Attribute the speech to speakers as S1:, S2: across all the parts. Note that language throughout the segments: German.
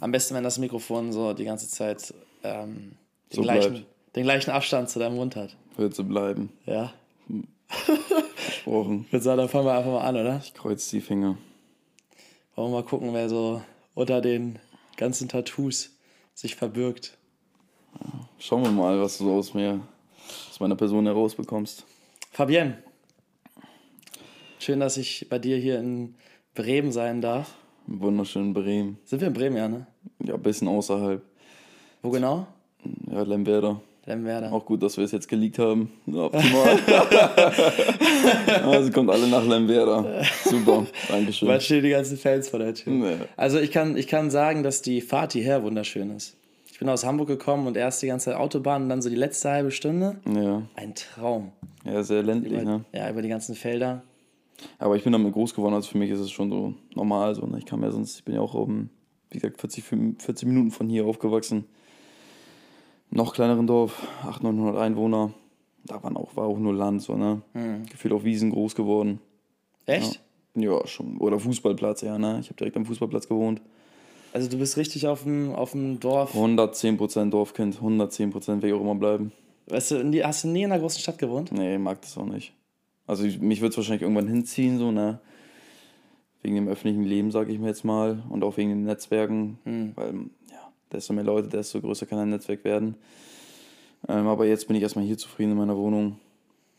S1: Am besten, wenn das Mikrofon so die ganze Zeit ähm, den, so gleichen, den gleichen Abstand zu deinem Mund hat.
S2: Wird so bleiben.
S1: Ja. Versprochen. Ich würde sagen, dann fangen wir einfach mal an, oder?
S2: Ich kreuz die Finger.
S1: Wollen wir mal gucken, wer so unter den ganzen Tattoos sich verbirgt.
S2: Schauen wir mal, was du so aus mir, aus meiner Person herausbekommst.
S1: Fabienne, schön, dass ich bei dir hier in Bremen sein darf.
S2: Wunderschön Bremen.
S1: Sind wir in Bremen, ja, ne?
S2: Ja, ein bisschen außerhalb.
S1: Wo genau?
S2: Ja, Lemwerder.
S1: Lemwerder.
S2: Auch gut, dass wir es jetzt geleakt haben. Ja, optimal. also kommt alle nach Lemwerder. Super, Dankeschön.
S1: Bald stehen die ganzen Fans vor der Tür. Nee. Also ich kann, ich kann sagen, dass die Fahrt hierher wunderschön ist. Ich bin aus Hamburg gekommen und erst die ganze Autobahn und dann so die letzte halbe Stunde.
S2: Ja.
S1: Ein Traum.
S2: Ja, sehr ländlich,
S1: über,
S2: ne?
S1: Ja, über die ganzen Felder.
S2: Aber ich bin damit groß geworden, also für mich ist es schon so normal. So, ne? Ich kam ja sonst, ich bin ja auch um, wie gesagt, 40, 40 Minuten von hier aufgewachsen noch kleineren Dorf, 800, 900 Einwohner. Da waren auch, war auch nur Land, so, ne? Mhm. Gefühlt auf Wiesen groß geworden.
S1: Echt?
S2: Ja, ja schon. Oder Fußballplatz, ja, ne? Ich habe direkt am Fußballplatz gewohnt.
S1: Also du bist richtig auf dem, auf dem Dorf.
S2: 110% Dorfkind, 110% werde ich auch immer bleiben.
S1: Weißt du, hast du nie in einer großen Stadt gewohnt?
S2: Nee, mag das auch nicht. Also mich würde es wahrscheinlich irgendwann hinziehen, so, ne? Wegen dem öffentlichen Leben, sage ich mir jetzt mal. Und auch wegen den Netzwerken. Mhm. Weil desto mehr Leute, desto größer kann ein Netzwerk werden. Ähm, aber jetzt bin ich erstmal hier zufrieden in meiner Wohnung.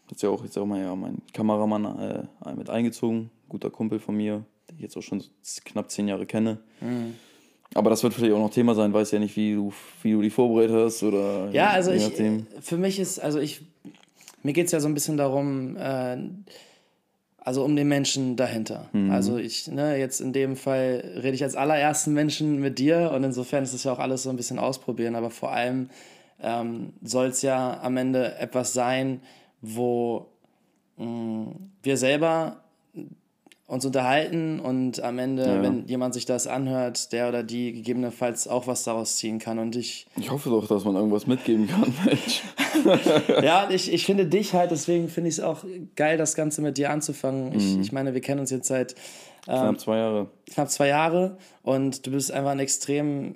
S2: Jetzt ja auch, jetzt auch mal ja, mein Kameramann äh, mit eingezogen, guter Kumpel von mir, den ich jetzt auch schon knapp zehn Jahre kenne. Mhm. Aber das wird vielleicht auch noch Thema sein, weiß ja nicht, wie du, wie du die vorbereitet hast oder.
S1: Ja, also ich, für mich ist, also ich, mir geht es ja so ein bisschen darum, äh, also um den Menschen dahinter. Mhm. Also ich, ne, jetzt in dem Fall rede ich als allerersten Menschen mit dir und insofern ist es ja auch alles so ein bisschen ausprobieren, aber vor allem ähm, soll es ja am Ende etwas sein, wo mh, mm, wir selber uns unterhalten und am Ende, ja. wenn jemand sich das anhört, der oder die gegebenenfalls auch was daraus ziehen kann. Und ich.
S2: Ich hoffe doch, dass man irgendwas mitgeben kann, Mensch.
S1: ja, ich, ich finde dich halt, deswegen finde ich es auch geil, das Ganze mit dir anzufangen. Mhm. Ich, ich meine, wir kennen uns jetzt seit.
S2: Ähm, knapp zwei Jahre.
S1: Knapp zwei Jahre und du bist einfach ein extrem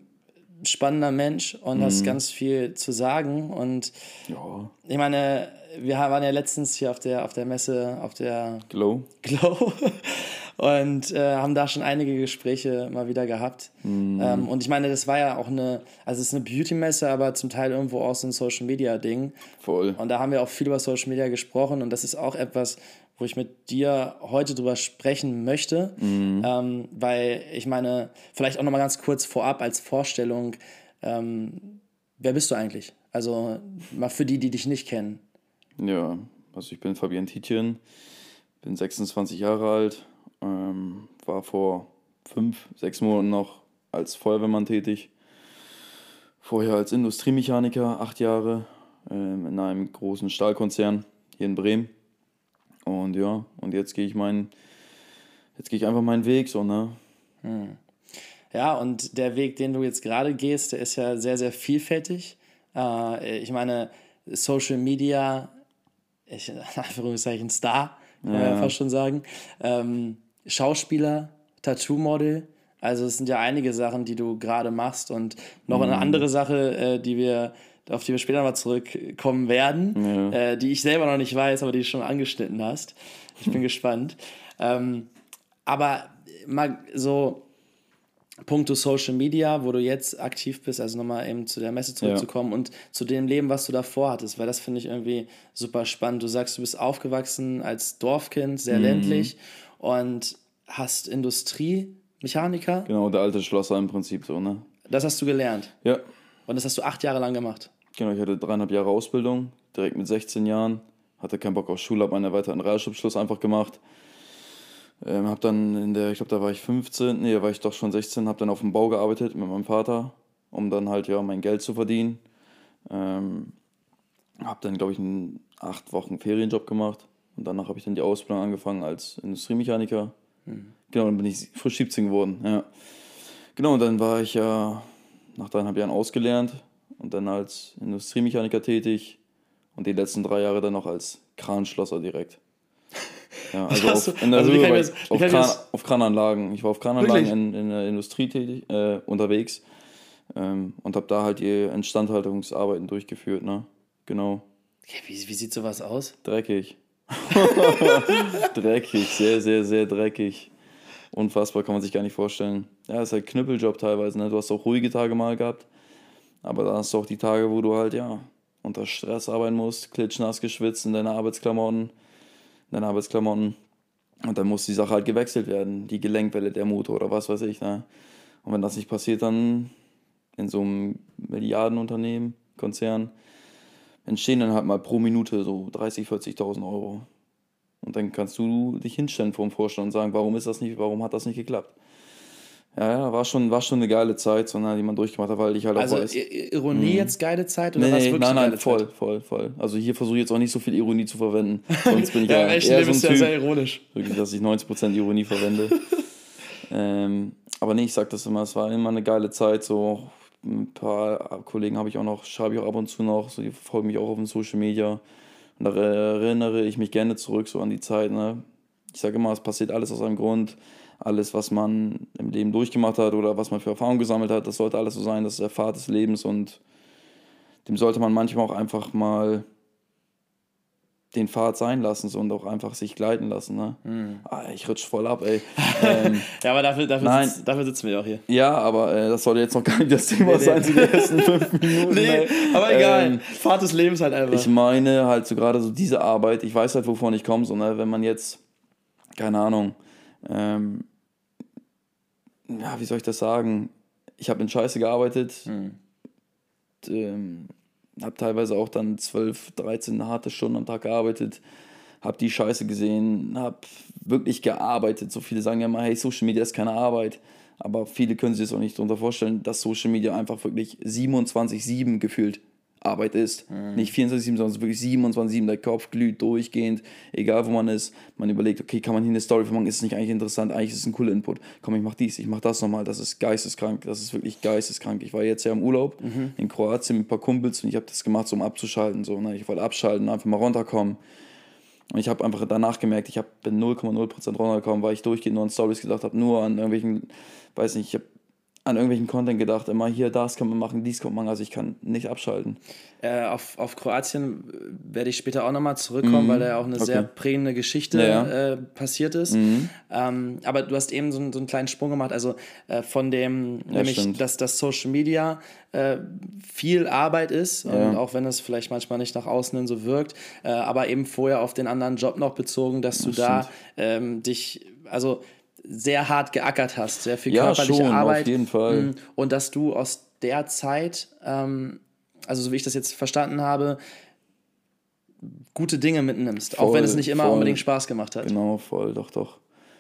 S1: spannender Mensch und mhm. hast ganz viel zu sagen. Und
S2: ja.
S1: ich meine, wir waren ja letztens hier auf der, auf der Messe, auf der
S2: Glow.
S1: Glow. und äh, haben da schon einige Gespräche mal wieder gehabt. Mhm. Ähm, und ich meine, das war ja auch eine, also es ist eine Beauty-Messe, aber zum Teil irgendwo auch so ein Social-Media-Ding.
S2: Voll.
S1: Und da haben wir auch viel über Social Media gesprochen und das ist auch etwas, wo ich mit dir heute drüber sprechen möchte, mhm. ähm, weil ich meine, vielleicht auch noch mal ganz kurz vorab als Vorstellung, ähm, wer bist du eigentlich? Also mal für die, die dich nicht kennen.
S2: Ja, also ich bin Fabian Tietjen, bin 26 Jahre alt, ähm, war vor fünf, sechs Monaten noch als Feuerwehrmann tätig, vorher als Industriemechaniker acht Jahre ähm, in einem großen Stahlkonzern hier in Bremen und ja, und jetzt gehe ich meinen, jetzt gehe ich einfach meinen Weg so, ne?
S1: Hm. Ja, und der Weg, den du jetzt gerade gehst, der ist ja sehr, sehr vielfältig. Äh, ich meine, Social Media, ich, in Anführungszeichen Star, kann ja. man ja fast schon sagen. Ähm, Schauspieler, Tattoo-Model. Also es sind ja einige Sachen, die du gerade machst. Und noch mhm. eine andere Sache, äh, die wir auf die wir später mal zurückkommen werden, ja. äh, die ich selber noch nicht weiß, aber die du schon angeschnitten hast. Ich bin gespannt. Ähm, aber mal so puncto Social Media, wo du jetzt aktiv bist, also nochmal eben zu der Messe zurückzukommen ja. und zu dem Leben, was du davor hattest, weil das finde ich irgendwie super spannend. Du sagst, du bist aufgewachsen als Dorfkind, sehr mhm. ländlich und hast Industriemechaniker.
S2: Genau, der alte Schlosser im Prinzip so, ne?
S1: Das hast du gelernt.
S2: Ja.
S1: Und das hast du acht Jahre lang gemacht.
S2: Genau, ich hatte dreieinhalb Jahre Ausbildung, direkt mit 16 Jahren. Hatte keinen Bock auf Schule, habe einen erweiterten Realschulabschluss einfach gemacht. Ähm, hab dann in der, ich glaube, da war ich 15, nee, da war ich doch schon 16, habe dann auf dem Bau gearbeitet mit meinem Vater, um dann halt ja mein Geld zu verdienen. Ähm, habe dann, glaube ich, einen acht Wochen Ferienjob gemacht und danach habe ich dann die Ausbildung angefangen als Industriemechaniker. Mhm. Genau, dann bin ich frisch 17 geworden, ja. Genau, und dann war ich ja nach dreieinhalb Jahren ausgelernt, und dann als Industriemechaniker tätig und die letzten drei Jahre dann noch als Kranschlosser direkt. Ja, also auf, in der also Höhe das, auf, Kran, auf Krananlagen. Ich war auf Krananlagen in, in, der Industrie tätig, äh, unterwegs ähm, und habe da halt die Instandhaltungsarbeiten durchgeführt. Ne? Genau.
S1: Ja, wie, wie sieht sowas aus?
S2: Dreckig. dreckig, sehr, sehr, sehr dreckig. Unfassbar, kann man sich gar nicht vorstellen. Ja, ist halt Knüppeljob teilweise. Ne? Du hast auch ruhige Tage mal gehabt. Aber da hast du auch die Tage, wo du halt, ja, unter Stress arbeiten musst, klitschnass geschwitzt in deine Arbeitsklamotten, in deine Arbeitsklamotten. Und dann muss die Sache halt gewechselt werden, die Gelenkwelle, der Motor oder was weiß ich. Ne? Und wenn das nicht passiert, dann in so einem Milliardenunternehmen, Konzern, entstehen dann halt mal pro Minute so 30.000, 40.000 Euro. Und dann kannst du dich hinstellen vor dem Vorstand und sagen, warum ist das nicht, warum hat das nicht geklappt? Ja, ja, war schon, war schon eine geile Zeit, so, ne, die man durchgemacht hat, weil ich halt
S1: also, auch weiß. Ironie mhm. jetzt geile Zeit oder
S2: nee, was wirklich Nein, nein, voll, Zeit? voll, voll. Also hier versuche ich jetzt auch nicht so viel Ironie zu verwenden. Sonst bin ich ja, ja echt, eher so ein typ, sehr ironisch. Wirklich, dass ich 90% Ironie verwende. ähm, aber nee, ich sag das immer, es war immer eine geile Zeit, so ein paar Kollegen habe ich auch noch, schreibe ich auch ab und zu noch, so, die folgen mich auch auf den Social Media. Und da erinnere ich mich gerne zurück so an die Zeit. Ne? Ich sage immer, es passiert alles aus einem Grund alles, was man im Leben durchgemacht hat oder was man für Erfahrungen gesammelt hat, das sollte alles so sein, das ist der Pfad des Lebens und dem sollte man manchmal auch einfach mal den Pfad sein lassen so, und auch einfach sich gleiten lassen. Ne? Mhm. Ah, ich rutsch voll ab, ey. Ähm,
S1: ja, aber dafür, dafür, sitz, dafür sitzen wir auch hier.
S2: Ja, aber äh, das sollte jetzt noch gar nicht das Thema nee, sein, nee. die ersten fünf Minuten.
S1: nee, ey. aber egal. Ähm, Pfad des Lebens halt einfach.
S2: Ich meine halt so gerade so diese Arbeit, ich weiß halt, wovon ich komme, so, ne? wenn man jetzt, keine Ahnung, ähm, ja, wie soll ich das sagen? Ich habe in Scheiße gearbeitet, mhm. ähm, habe teilweise auch dann 12, 13 harte Stunden am Tag gearbeitet, habe die Scheiße gesehen, habe wirklich gearbeitet. So viele sagen ja mal, hey, Social Media ist keine Arbeit. Aber viele können sich das auch nicht darunter vorstellen, dass Social Media einfach wirklich 27-7 gefühlt Arbeit ist. Mhm. Nicht 24-7, sondern wirklich 27-7. Der Kopf glüht durchgehend, egal wo man ist. Man überlegt, okay, kann man hier eine Story machen? Ist es nicht eigentlich interessant? Eigentlich ist es ein cooler Input. Komm, ich mach dies, ich mach das nochmal. Das ist geisteskrank. Das ist wirklich geisteskrank. Ich war jetzt ja im Urlaub mhm. in Kroatien mit ein paar Kumpels und ich habe das gemacht, so um abzuschalten. So, ne? Ich wollte abschalten, einfach mal runterkommen. Und ich habe einfach danach gemerkt, ich hab, bin 0,0% runtergekommen, weil ich durchgehend nur an Stories gedacht habe, nur an irgendwelchen, weiß nicht, ich habe an irgendwelchen Content gedacht, immer hier, das kann man machen, dies kann man machen, also ich kann nicht abschalten.
S1: Äh, auf, auf Kroatien werde ich später auch nochmal zurückkommen, mhm. weil da ja auch eine okay. sehr prägende Geschichte ja, ja. Äh, passiert ist. Mhm. Ähm, aber du hast eben so, so, einen kleinen Sprung gemacht, also äh, von dem, ja, nämlich, stimmt. dass das Social Media äh, viel Arbeit ist, und auch wenn es vielleicht manchmal nicht nach außen hin so wirkt, äh, aber eben vorher auf den anderen Job noch bezogen, dass du da ähm, dich, also sehr hart geackert hast, sehr viel ja, körperliche schon, Arbeit. Auf jeden Fall. Mm, und dass du aus der Zeit, ähm, also so wie ich das jetzt verstanden habe, gute Dinge mitnimmst, voll, auch wenn es nicht immer voll. unbedingt Spaß gemacht hat.
S2: Genau, voll, doch, doch.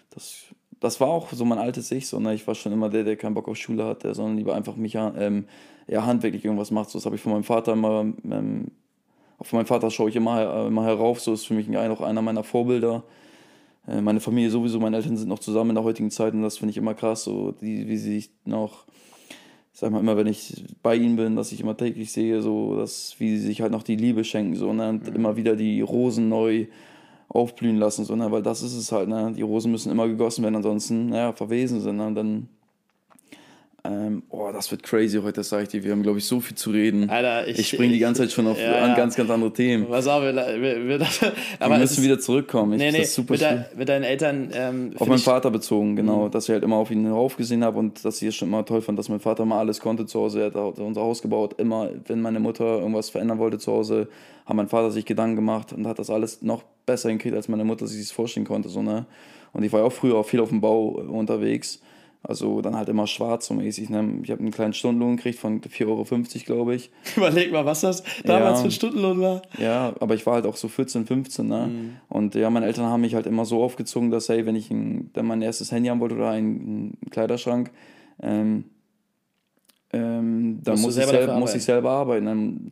S2: Das, das war auch so mein altes Ich, so, ne? ich war schon immer der, der keinen Bock auf Schule hatte, sondern lieber einfach mich ähm, ja, handwerklich irgendwas macht. So, das habe ich von meinem Vater immer, ähm, auf meinen Vater schaue ich immer, immer herauf, so ist für mich auch einer meiner Vorbilder. Äh, meine Familie sowieso, meine Eltern sind noch zusammen in der heutigen Zeit und das finde ich immer krass, so die, wie sie sich noch, ich sag mal immer, wenn ich bei ihnen bin, dass ich immer täglich sehe, so, dass, wie sie sich halt noch die Liebe schenken, so, ne, und mhm. immer wieder die Rosen neu aufblühen lassen, so, ne, weil das ist es halt, ne, die Rosen müssen immer gegossen werden, ansonsten, naja, verwesen sind, ne, und dann ähm, oh, das wird crazy heute, das sage ich dir. Wir haben, glaube ich, so viel zu reden. Alter, ich, ich springe die ganze Zeit schon auf ja, an ganz, ganz andere Themen. Was auch, wir, wir, wir, aber wir müssen wieder zurückkommen. Ich, nee, nee,
S1: super mit, de, mit, deinen Eltern. Ähm,
S2: auf meinen Vater bezogen, genau. Mhm. Dass ich halt immer auf ihn raufgesehen habe und dass ich es schon immer toll fand, dass mein Vater mal alles konnte zu Hause. Er hat unser Haus gebaut. Immer, wenn meine Mutter irgendwas verändern wollte zu Hause, hat mein Vater sich Gedanken gemacht und hat das alles noch besser hingekriegt, als meine Mutter sich das vorstellen konnte. So, ne? Und ich war ja auch früher auch viel auf dem Bau unterwegs. Also dann halt immer schwarz so mäßig. Ne? Ich habe einen kleinen Stundenlohn gekriegt von 4,50 Euro, glaube ich.
S1: Überleg mal, was das damals ja, für ein Stundenlohn war.
S2: Ja, aber ich war halt auch so 14, 15. Ne? Mhm. Und ja, meine Eltern haben mich halt immer so aufgezogen, dass, hey, wenn ich ein, dann mein erstes Handy haben wollte oder einen, Kleiderschrank, ähm, ähm, dann muss, ich, selber, muss ich selber arbeiten.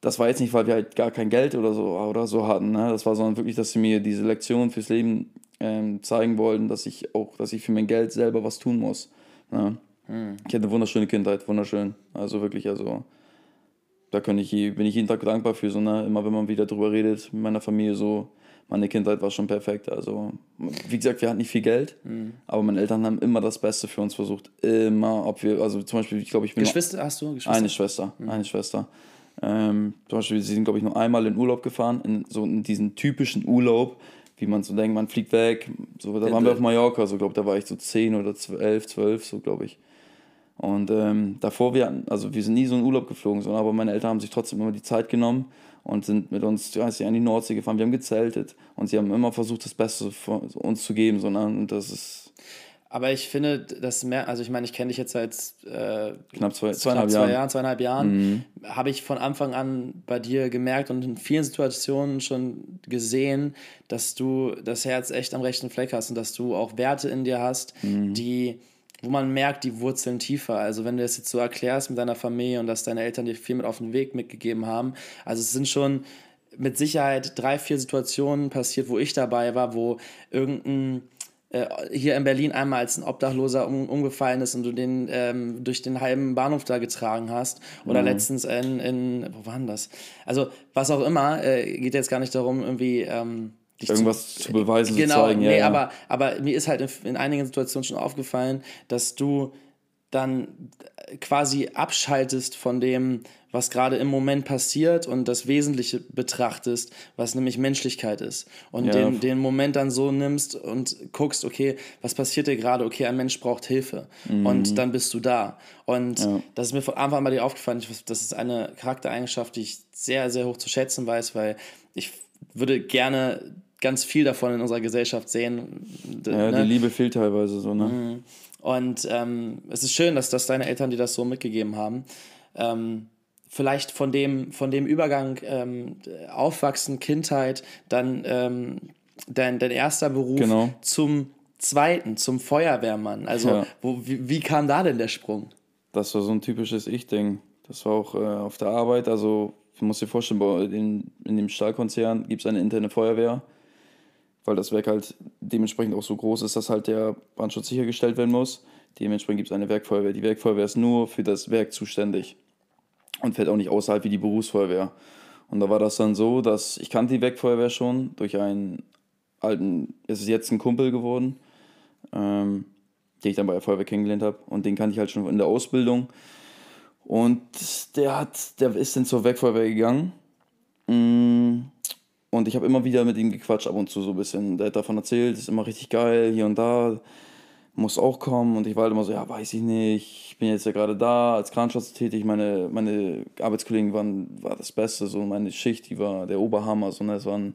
S2: Das war jetzt nicht, weil wir halt gar kein Geld oder so, oder so hatten. Ne? Das war sondern wirklich, dass sie mir diese Lektion fürs Leben ähm, zeigen wollen, dass ich auch, dass ich für mein Geld selber was tun muss. Ja. Mhm. Ich hatte eine wunderschöne Kindheit, wunderschön. Also wirklich, also da kann ich, bin ich jeden Tag dankbar für, so, ne? immer wenn man wieder drüber redet, mit meiner Familie so, meine Kindheit war schon perfekt. Also, wie gesagt, wir hatten nicht viel Geld, mhm. aber meine Eltern haben immer das Beste für uns versucht. Immer, ob wir, also zum Beispiel, ich glaube, ich bin.
S1: Geschwister hast du? Geschwister?
S2: Eine Schwester, mhm. eine Schwester. Ähm, zum Beispiel, sie sind, glaube ich, nur einmal in Urlaub gefahren, in so in diesen typischen Urlaub, wie man so denkt, man fliegt weg. So, da waren wir auf Mallorca, so glaube da war ich so 10 oder 12, 12, so glaube ich. Und ähm, davor, wir hatten, also wir sind nie so in Urlaub geflogen, sondern aber meine Eltern haben sich trotzdem immer die Zeit genommen und sind mit uns ja, an die Nordsee gefahren. Wir haben gezeltet und sie haben immer versucht, das Beste für uns zu geben, sondern und das ist.
S1: Aber ich finde, das mehr, also ich meine, ich kenne dich jetzt seit äh,
S2: knapp zwei, zweieinhalb knapp
S1: zwei Jahren, zweieinhalb Jahren, mhm. habe ich von Anfang an bei dir gemerkt und in vielen Situationen schon gesehen, dass du das Herz echt am rechten Fleck hast und dass du auch Werte in dir hast, mhm. die wo man merkt, die Wurzeln tiefer. Also wenn du das jetzt so erklärst mit deiner Familie und dass deine Eltern dir viel mit auf den Weg mitgegeben haben. Also es sind schon mit Sicherheit drei, vier Situationen passiert, wo ich dabei war, wo irgendein hier in Berlin einmal als ein Obdachloser um, umgefallen ist und du den ähm, durch den halben Bahnhof da getragen hast. Oder mhm. letztens in, in, wo war denn das? Also, was auch immer, äh, geht jetzt gar nicht darum, irgendwie ähm,
S2: irgendwas zu, zu beweisen,
S1: genau, zu zeigen. Ja, nee, ja. Aber, aber mir ist halt in, in einigen Situationen schon aufgefallen, dass du dann quasi abschaltest von dem, was gerade im Moment passiert und das Wesentliche betrachtest, was nämlich Menschlichkeit ist. Und ja. den, den Moment dann so nimmst und guckst, okay, was passiert dir gerade? Okay, ein Mensch braucht Hilfe. Mhm. Und dann bist du da. Und ja. das ist mir von Anfang an mal dir aufgefallen. Das ist eine Charaktereigenschaft, die ich sehr, sehr hoch zu schätzen weiß, weil ich würde gerne ganz viel davon in unserer Gesellschaft sehen.
S2: Ja, ne? die Liebe fehlt teilweise so, ne? Mhm.
S1: Und ähm, es ist schön, dass, dass deine Eltern dir das so mitgegeben haben. Ähm, vielleicht von dem, von dem Übergang ähm, Aufwachsen, Kindheit, dann ähm, dein, dein erster Beruf genau. zum zweiten, zum Feuerwehrmann. Also, ja. wo, wie, wie, kam da denn der Sprung?
S2: Das war so ein typisches Ich-Ding. Das war auch äh, auf der Arbeit. Also, ich muss dir vorstellen, in, in dem Stahlkonzern gibt es eine interne Feuerwehr weil das Werk halt dementsprechend auch so groß ist, dass halt der Brandschutz sichergestellt werden muss. Dementsprechend gibt es eine Werkfeuerwehr. Die Werkfeuerwehr ist nur für das Werk zuständig und fällt auch nicht außerhalb wie die Berufsfeuerwehr. Und da war das dann so, dass ich kannte die Werkfeuerwehr schon durch einen alten, es ist jetzt ein Kumpel geworden, ähm, den ich dann bei der Feuerwehr kennengelernt habe. Und den kannte ich halt schon in der Ausbildung. Und der hat, der ist dann zur Werkfeuerwehr gegangen. Mm, und ich habe immer wieder mit ihm gequatscht, ab und zu so ein bisschen. Der hat davon erzählt, ist immer richtig geil, hier und da, muss auch kommen. Und ich war halt immer so, ja, weiß ich nicht, ich bin jetzt ja gerade da, als Kranschatz tätig. Meine, meine Arbeitskollegen waren war das Beste, so meine Schicht, die war der Oberhammer. So, ne? Es waren,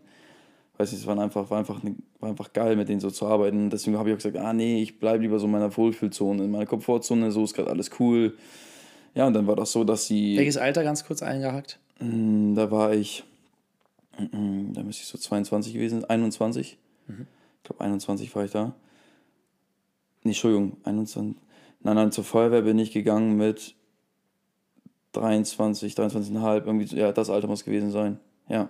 S2: weiß ich, es waren einfach, war, einfach, war einfach geil, mit denen so zu arbeiten. Deswegen habe ich auch gesagt, ah nee, ich bleibe lieber so in meiner Wohlfühlzone, in meiner Komfortzone, so ist gerade alles cool. Ja, und dann war das so, dass sie.
S1: Welches Alter ganz kurz eingehackt?
S2: Hm, da war ich da müsste ich so 22 gewesen sein, 21. Mhm. Ich glaube, 21 war ich da. Nee, Entschuldigung, 21. Nein, nein, zur Feuerwehr bin ich gegangen mit 23, 23,5, irgendwie, ja, das Alter muss gewesen sein. Ja.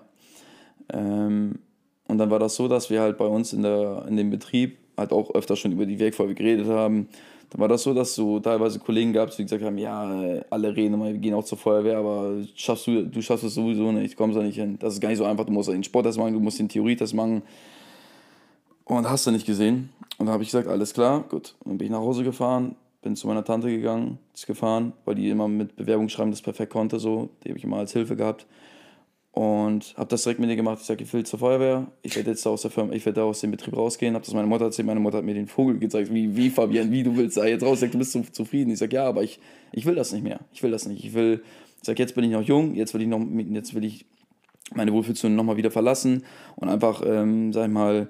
S2: Ähm, und dann war das so, dass wir halt bei uns in, der, in dem Betrieb halt auch öfter schon über die Werkfeuerwehr geredet haben, dann war das so, dass du teilweise Kollegen gab, die gesagt haben, ja, alle reden immer, wir gehen auch zur Feuerwehr, aber schaffst du, du schaffst es sowieso nicht, kommst da nicht hin. Das ist gar nicht so einfach, du musst den Sporttest machen, du musst den Theorietest machen. Und hast du nicht gesehen. Und dann habe ich gesagt, alles klar, gut. Und dann bin ich nach Hause gefahren, bin zu meiner Tante gegangen, ist gefahren, weil die immer mit Bewerbungsschreiben das perfekt konnte, so. Die habe ich immer als Hilfe gehabt. Und habe das direkt mit ihr gemacht. Ich sage, ich will zur Feuerwehr. Ich werde jetzt aus der Firma, ich werde aus dem Betrieb rausgehen. Habe das meiner Mutter erzählt. Meine Mutter hat mir den Vogel gezeigt. Wie, wie Fabian, wie du willst da jetzt raus? Ich sag, du bist so zufrieden. Ich sage, ja, aber ich, ich will das nicht mehr. Ich will das nicht. Ich will, ich sage, jetzt bin ich noch jung. Jetzt will ich noch, jetzt will ich meine Wohlfühlzone nochmal wieder verlassen und einfach, ähm, sag ich mal,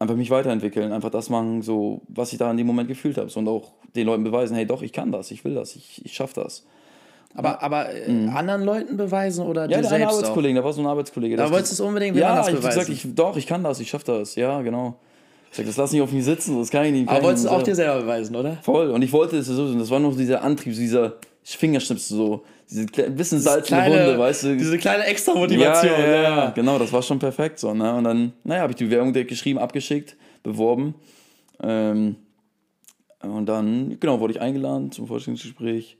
S2: einfach mich weiterentwickeln. Einfach das machen, so, was ich da in dem Moment gefühlt habe. So, und auch den Leuten beweisen, hey, doch, ich kann das. Ich will das. Ich, ich schaffe das.
S1: Aber, aber äh, mhm. anderen Leuten beweisen oder
S2: ja, dir selbst Arbeitskollege, da war so ein Arbeitskollege.
S1: Da wolltest du es unbedingt
S2: ja, anders beweisen? Ja, ich gesagt, ich, doch, ich kann das, ich schaffe das, ja, genau. Ich sag, das lass nicht auf mich sitzen, das kann ich nicht.
S1: Aber wolltest du auch dir selber beweisen, oder?
S2: Voll, und ich wollte es so, das war noch dieser Antrieb, dieser Fingerschnipsel so, diese bisschen Salz
S1: in der Wunde, weißt du. Diese kleine Extra-Motivation.
S2: Ja, ja, ja, genau, das war schon perfekt so, ne? Und dann, naja, habe ich die Bewerbung direkt geschrieben, abgeschickt, beworben. Ähm, und dann, genau, wurde ich eingeladen zum Vorstellungsgespräch.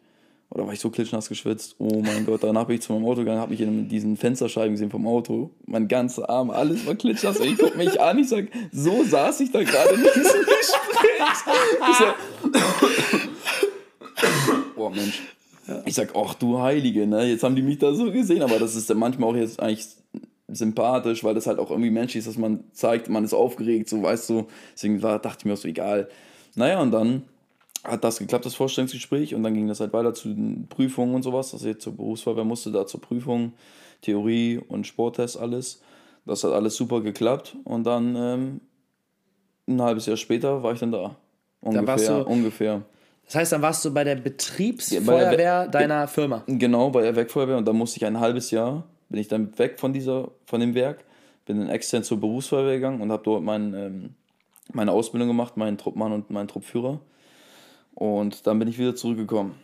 S2: Oder war ich so klitschnass geschwitzt? Oh mein Gott, danach bin ich zu meinem Auto gegangen, habe mich in diesen Fensterscheiben gesehen vom Auto. Mein ganzer Arm, alles war klitschnass. Ich guck mich an, ich sag, so saß ich da gerade in diesem Gespräch. Oh Mensch. Ich sag, ach du Heilige, ne? Jetzt haben die mich da so gesehen, aber das ist ja manchmal auch jetzt eigentlich sympathisch, weil das halt auch irgendwie menschlich ist, dass man zeigt, man ist aufgeregt, so weißt du. Deswegen war, dachte ich mir auch so, egal. Naja, und dann hat das geklappt, das Vorstellungsgespräch, und dann ging das halt weiter zu den Prüfungen und sowas. Also jetzt zur Berufsfeuerwehr musste da zur Prüfung, Theorie und Sporttest alles. Das hat alles super geklappt und dann ähm, ein halbes Jahr später war ich dann da. Ungefähr,
S1: warst du-
S2: ungefähr.
S1: Das heißt, dann warst du bei der Betriebsfeuerwehr
S2: Ja, bei der-
S1: deiner Firma.
S2: Genau, bei der Werkfeuerwehr und da musste ich ein halbes Jahr, bin ich dann weg von dieser, von dem Werk, bin dann extern zur Berufsfeuerwehr gegangen und habe dort mein, ähm, meine Ausbildung gemacht, meinen Truppmann und meinen Truppführer. Und dann bin ich wieder zurückgekommen.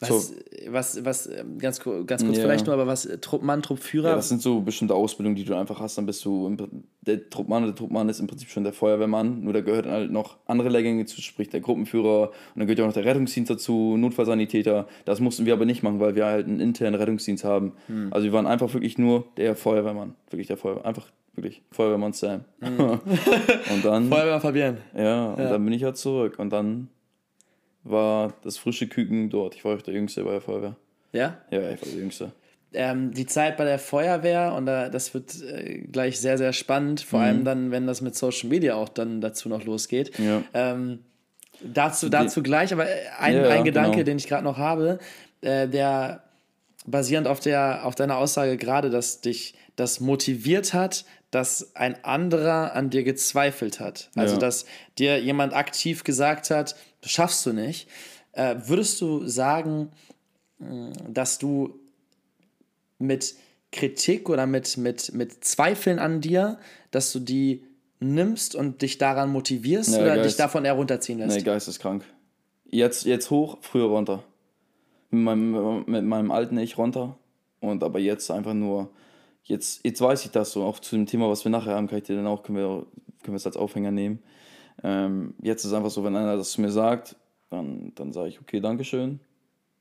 S1: Was,
S2: So.
S1: was, was, ähm, ganz, ganz kurz
S2: Ja.
S1: vielleicht nur, aber was, äh, Truppmann, Truppführer?
S2: Ja, das sind so bestimmte Ausbildungen, die du einfach hast. Dann bist du, im, der Truppmann, der Truppmann ist im Prinzip schon der Feuerwehrmann, nur da gehört halt noch andere Lehrgänge zu, sprich der Gruppenführer und dann gehört ja auch noch der Rettungsdienst dazu, Notfallsanitäter. Das mussten wir aber nicht machen, weil wir halt einen internen Rettungsdienst haben. Also wir waren einfach wirklich nur der Feuerwehrmann, wirklich der Feuerwehr, einfach wirklich Feuerwehrmann Sam. und dann,
S1: Feuerwehr Fabian.
S2: ja, und dann bin ich halt zurück und dann war das frische Küken dort. Ich war auch der Jüngste bei der Feuerwehr.
S1: Ja?
S2: Ja, ich war der Jüngste.
S1: Ähm, die Zeit bei der Feuerwehr, und da, das wird äh, gleich sehr, sehr spannend, vor
S2: Mhm.
S1: allem dann, wenn das mit Social Media auch dann dazu noch losgeht.
S2: Ja.
S1: Ähm, dazu, dazu gleich, aber äh, ein,
S2: Ja, ja,
S1: ein Gedanke,
S2: genau.
S1: den ich gerade noch habe, äh, der basierend auf, der, auf deiner Aussage gerade, dass dich das motiviert hat, dass ein anderer an dir gezweifelt hat. Also,
S2: Ja.
S1: dass dir jemand aktiv gesagt hat, das schaffst du nicht. Äh, würdest du sagen, mh, dass du mit Kritik oder mit, mit, mit Zweifeln an dir, dass du die nimmst und dich daran motivierst
S2: Ja,
S1: oder
S2: Geist.
S1: dich davon eher runterziehen lässt?
S2: Nee, geisteskrank. Jetzt, jetzt hoch, früher runter. Mit meinem, mit meinem alten Ich runter. Und aber jetzt einfach nur, jetzt, jetzt weiß ich das so, auch zu dem Thema, was wir nachher haben, kann ich dir dann auch, können wir, können wir es als Aufhänger nehmen. Ähm, jetzt ist einfach so, wenn einer das zu mir sagt, dann, dann sage ich, okay, Dankeschön.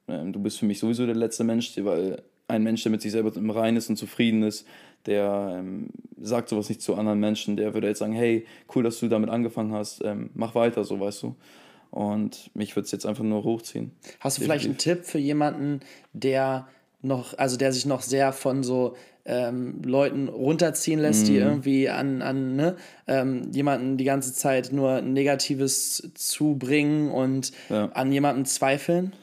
S2: Ähm, du bist für mich sowieso der letzte Mensch, weil ein Mensch, der mit sich selber im Reinen ist und zufrieden ist, der ähm, sagt sowas nicht zu anderen Menschen, der würde jetzt sagen, hey, cool, dass du damit angefangen hast, ähm, mach weiter, so weißt du. Und mich würde es jetzt einfach nur hochziehen.
S1: Hast du vielleicht einen Tipp für jemanden, der noch, also der sich noch sehr von so ähm, Leuten runterziehen lässt,
S2: Mhm.
S1: die irgendwie an, an ne, ähm, jemanden die ganze Zeit nur Negatives zubringen und
S2: Ja.
S1: an jemanden zweifeln?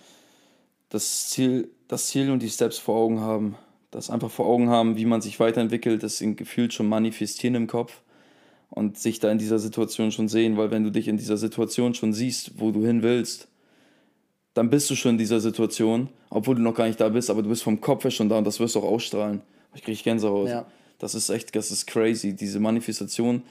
S2: das Ziel, das Ziel und die Steps vor Augen haben. Das einfach vor Augen haben, wie man sich weiterentwickelt, das in gefühlt schon manifestieren im Kopf und sich da in dieser Situation schon sehen, weil wenn du dich in dieser Situation schon siehst, wo du hin willst, dann bist du schon in dieser Situation, obwohl du noch gar nicht da bist, aber du bist vom Kopf her schon da und das wirst du auch ausstrahlen. Ich kriege Gänsehaut.
S1: Ja.
S2: Das ist echt, das ist crazy. Diese Manifestation,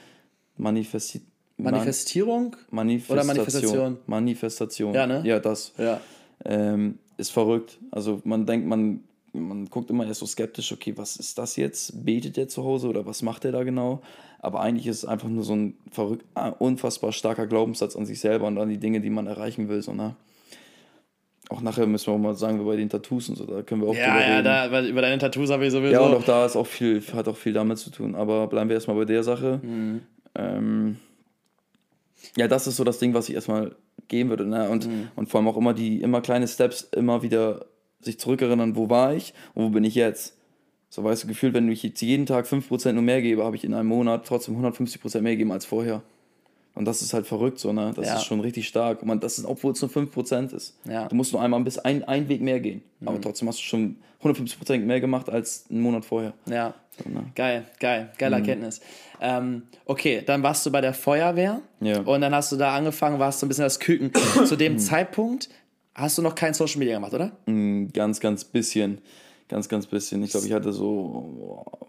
S2: Manifesti
S1: Manifestierung?
S2: Manifestation.
S1: Oder Manifestation?
S2: Manifestation.
S1: Ja, ne?
S2: Ja, das
S1: Ja.
S2: ähm, ist verrückt. Also man denkt, man, man guckt immer erst so skeptisch, okay, was ist das jetzt? Betet der zu Hause oder was macht der da genau? Aber eigentlich ist es einfach nur so ein verrückt, äh, unfassbar starker Glaubenssatz an sich selber und an die Dinge, die man erreichen will. So, ne? Auch nachher müssen wir auch mal sagen, bei den Tattoos und so, da können wir auch drüber
S1: Ja, ja,
S2: reden.
S1: da, weil über deine Tattoos habe ich sowieso.
S2: Ja, und auch da ist auch viel, hat auch viel damit zu tun. Aber bleiben wir erstmal bei der Sache.
S1: Mhm.
S2: Ähm, ja, das ist so das Ding, was ich erstmal geben würde. Ne? Und,
S1: Mhm.
S2: und vor allem auch immer die immer kleine Steps, immer wieder sich zurückerinnern, wo war ich und wo bin ich jetzt. So weißt du, gefühlt, wenn ich jetzt jeden Tag 5% nur mehr gebe, habe ich in einem Monat trotzdem 150% mehr gegeben als vorher. Und das ist halt verrückt so, ne? Das
S1: Ja.
S2: ist schon richtig stark. Und man, das ist, obwohl es nur 5% ist.
S1: Ja. Mhm.
S2: Du musst nur einmal bis ein, ein Weg mehr gehen. Aber trotzdem hast du schon 150% mehr gemacht als einen Monat vorher.
S1: Ja.
S2: So, ne?
S1: Geil, geil,
S2: Mhm.
S1: geile Erkenntnis. Ähm, okay, dann warst du bei der Feuerwehr
S2: Ja.
S1: und dann hast du da angefangen, warst so ein bisschen das Küken. Zu dem Zeitpunkt hast du noch kein Social Media gemacht, oder?
S2: Mm, Ganz, ganz bisschen. Ganz, ganz bisschen. Ich glaube, ich hatte so boah,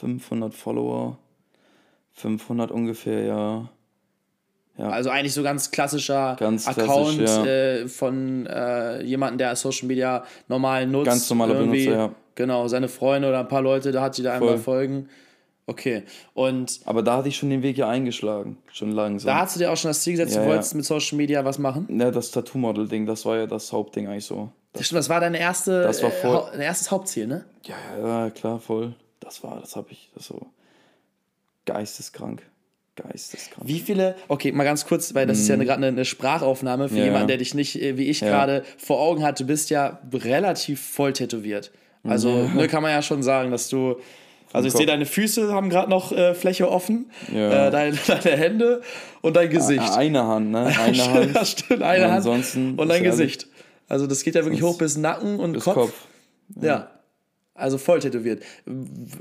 S2: 500 Follower. 500 ungefähr, ja.
S1: Also eigentlich so ganz klassischer
S2: Ganz
S1: Account
S2: ja.
S1: äh, von äh, jemandem, der Social Media normal nutzt.
S2: Ganz normaler. Benutzer, ja.
S1: Genau, seine Freunde oder ein paar Leute, da hat die da einmal
S2: Voll.
S1: folgen. Okay. Und
S2: Aber da hatte ich schon den Weg ja eingeschlagen, schon langsam.
S1: da hast du dir auch schon das Ziel gesetzt,
S2: Ja,
S1: du
S2: ja.
S1: wolltest mit Social Media was machen?
S2: ja, das Tattoo-Model-Ding, das war ja das Hauptding eigentlich so.
S1: Das, stimmt, das war deine erste,
S2: Das war
S1: äh,
S2: voll-
S1: Hau- dein erstes Hauptziel, ne?
S2: Ja, ja, klar, voll. Das war, das habe ich, das so geisteskrank. Geisteskrank.
S1: Wie viele, okay, mal ganz kurz, weil das ist ja gerade eine, eine Sprachaufnahme für
S2: Mhm. Ja,
S1: jemanden,
S2: ja.
S1: der dich nicht, äh, wie ich gerade vor Augen hatte, du bist ja relativ voll tätowiert. Also, ne, kann man ja schon sagen, dass du, also ich sehe, deine Füße haben gerade noch äh, Fläche offen,
S2: Ja.
S1: äh, deine, deine Hände und dein Gesicht.
S2: Ah, Eine Hand, ne? Eine Hand.
S1: stimmt, eine
S2: Und
S1: Hand
S2: ansonsten
S1: und dein Gesicht. Also das geht ja wirklich hoch bis Nacken und
S2: bis
S1: Kopf.
S2: Kopf.
S1: Ja. Also voll tätowiert.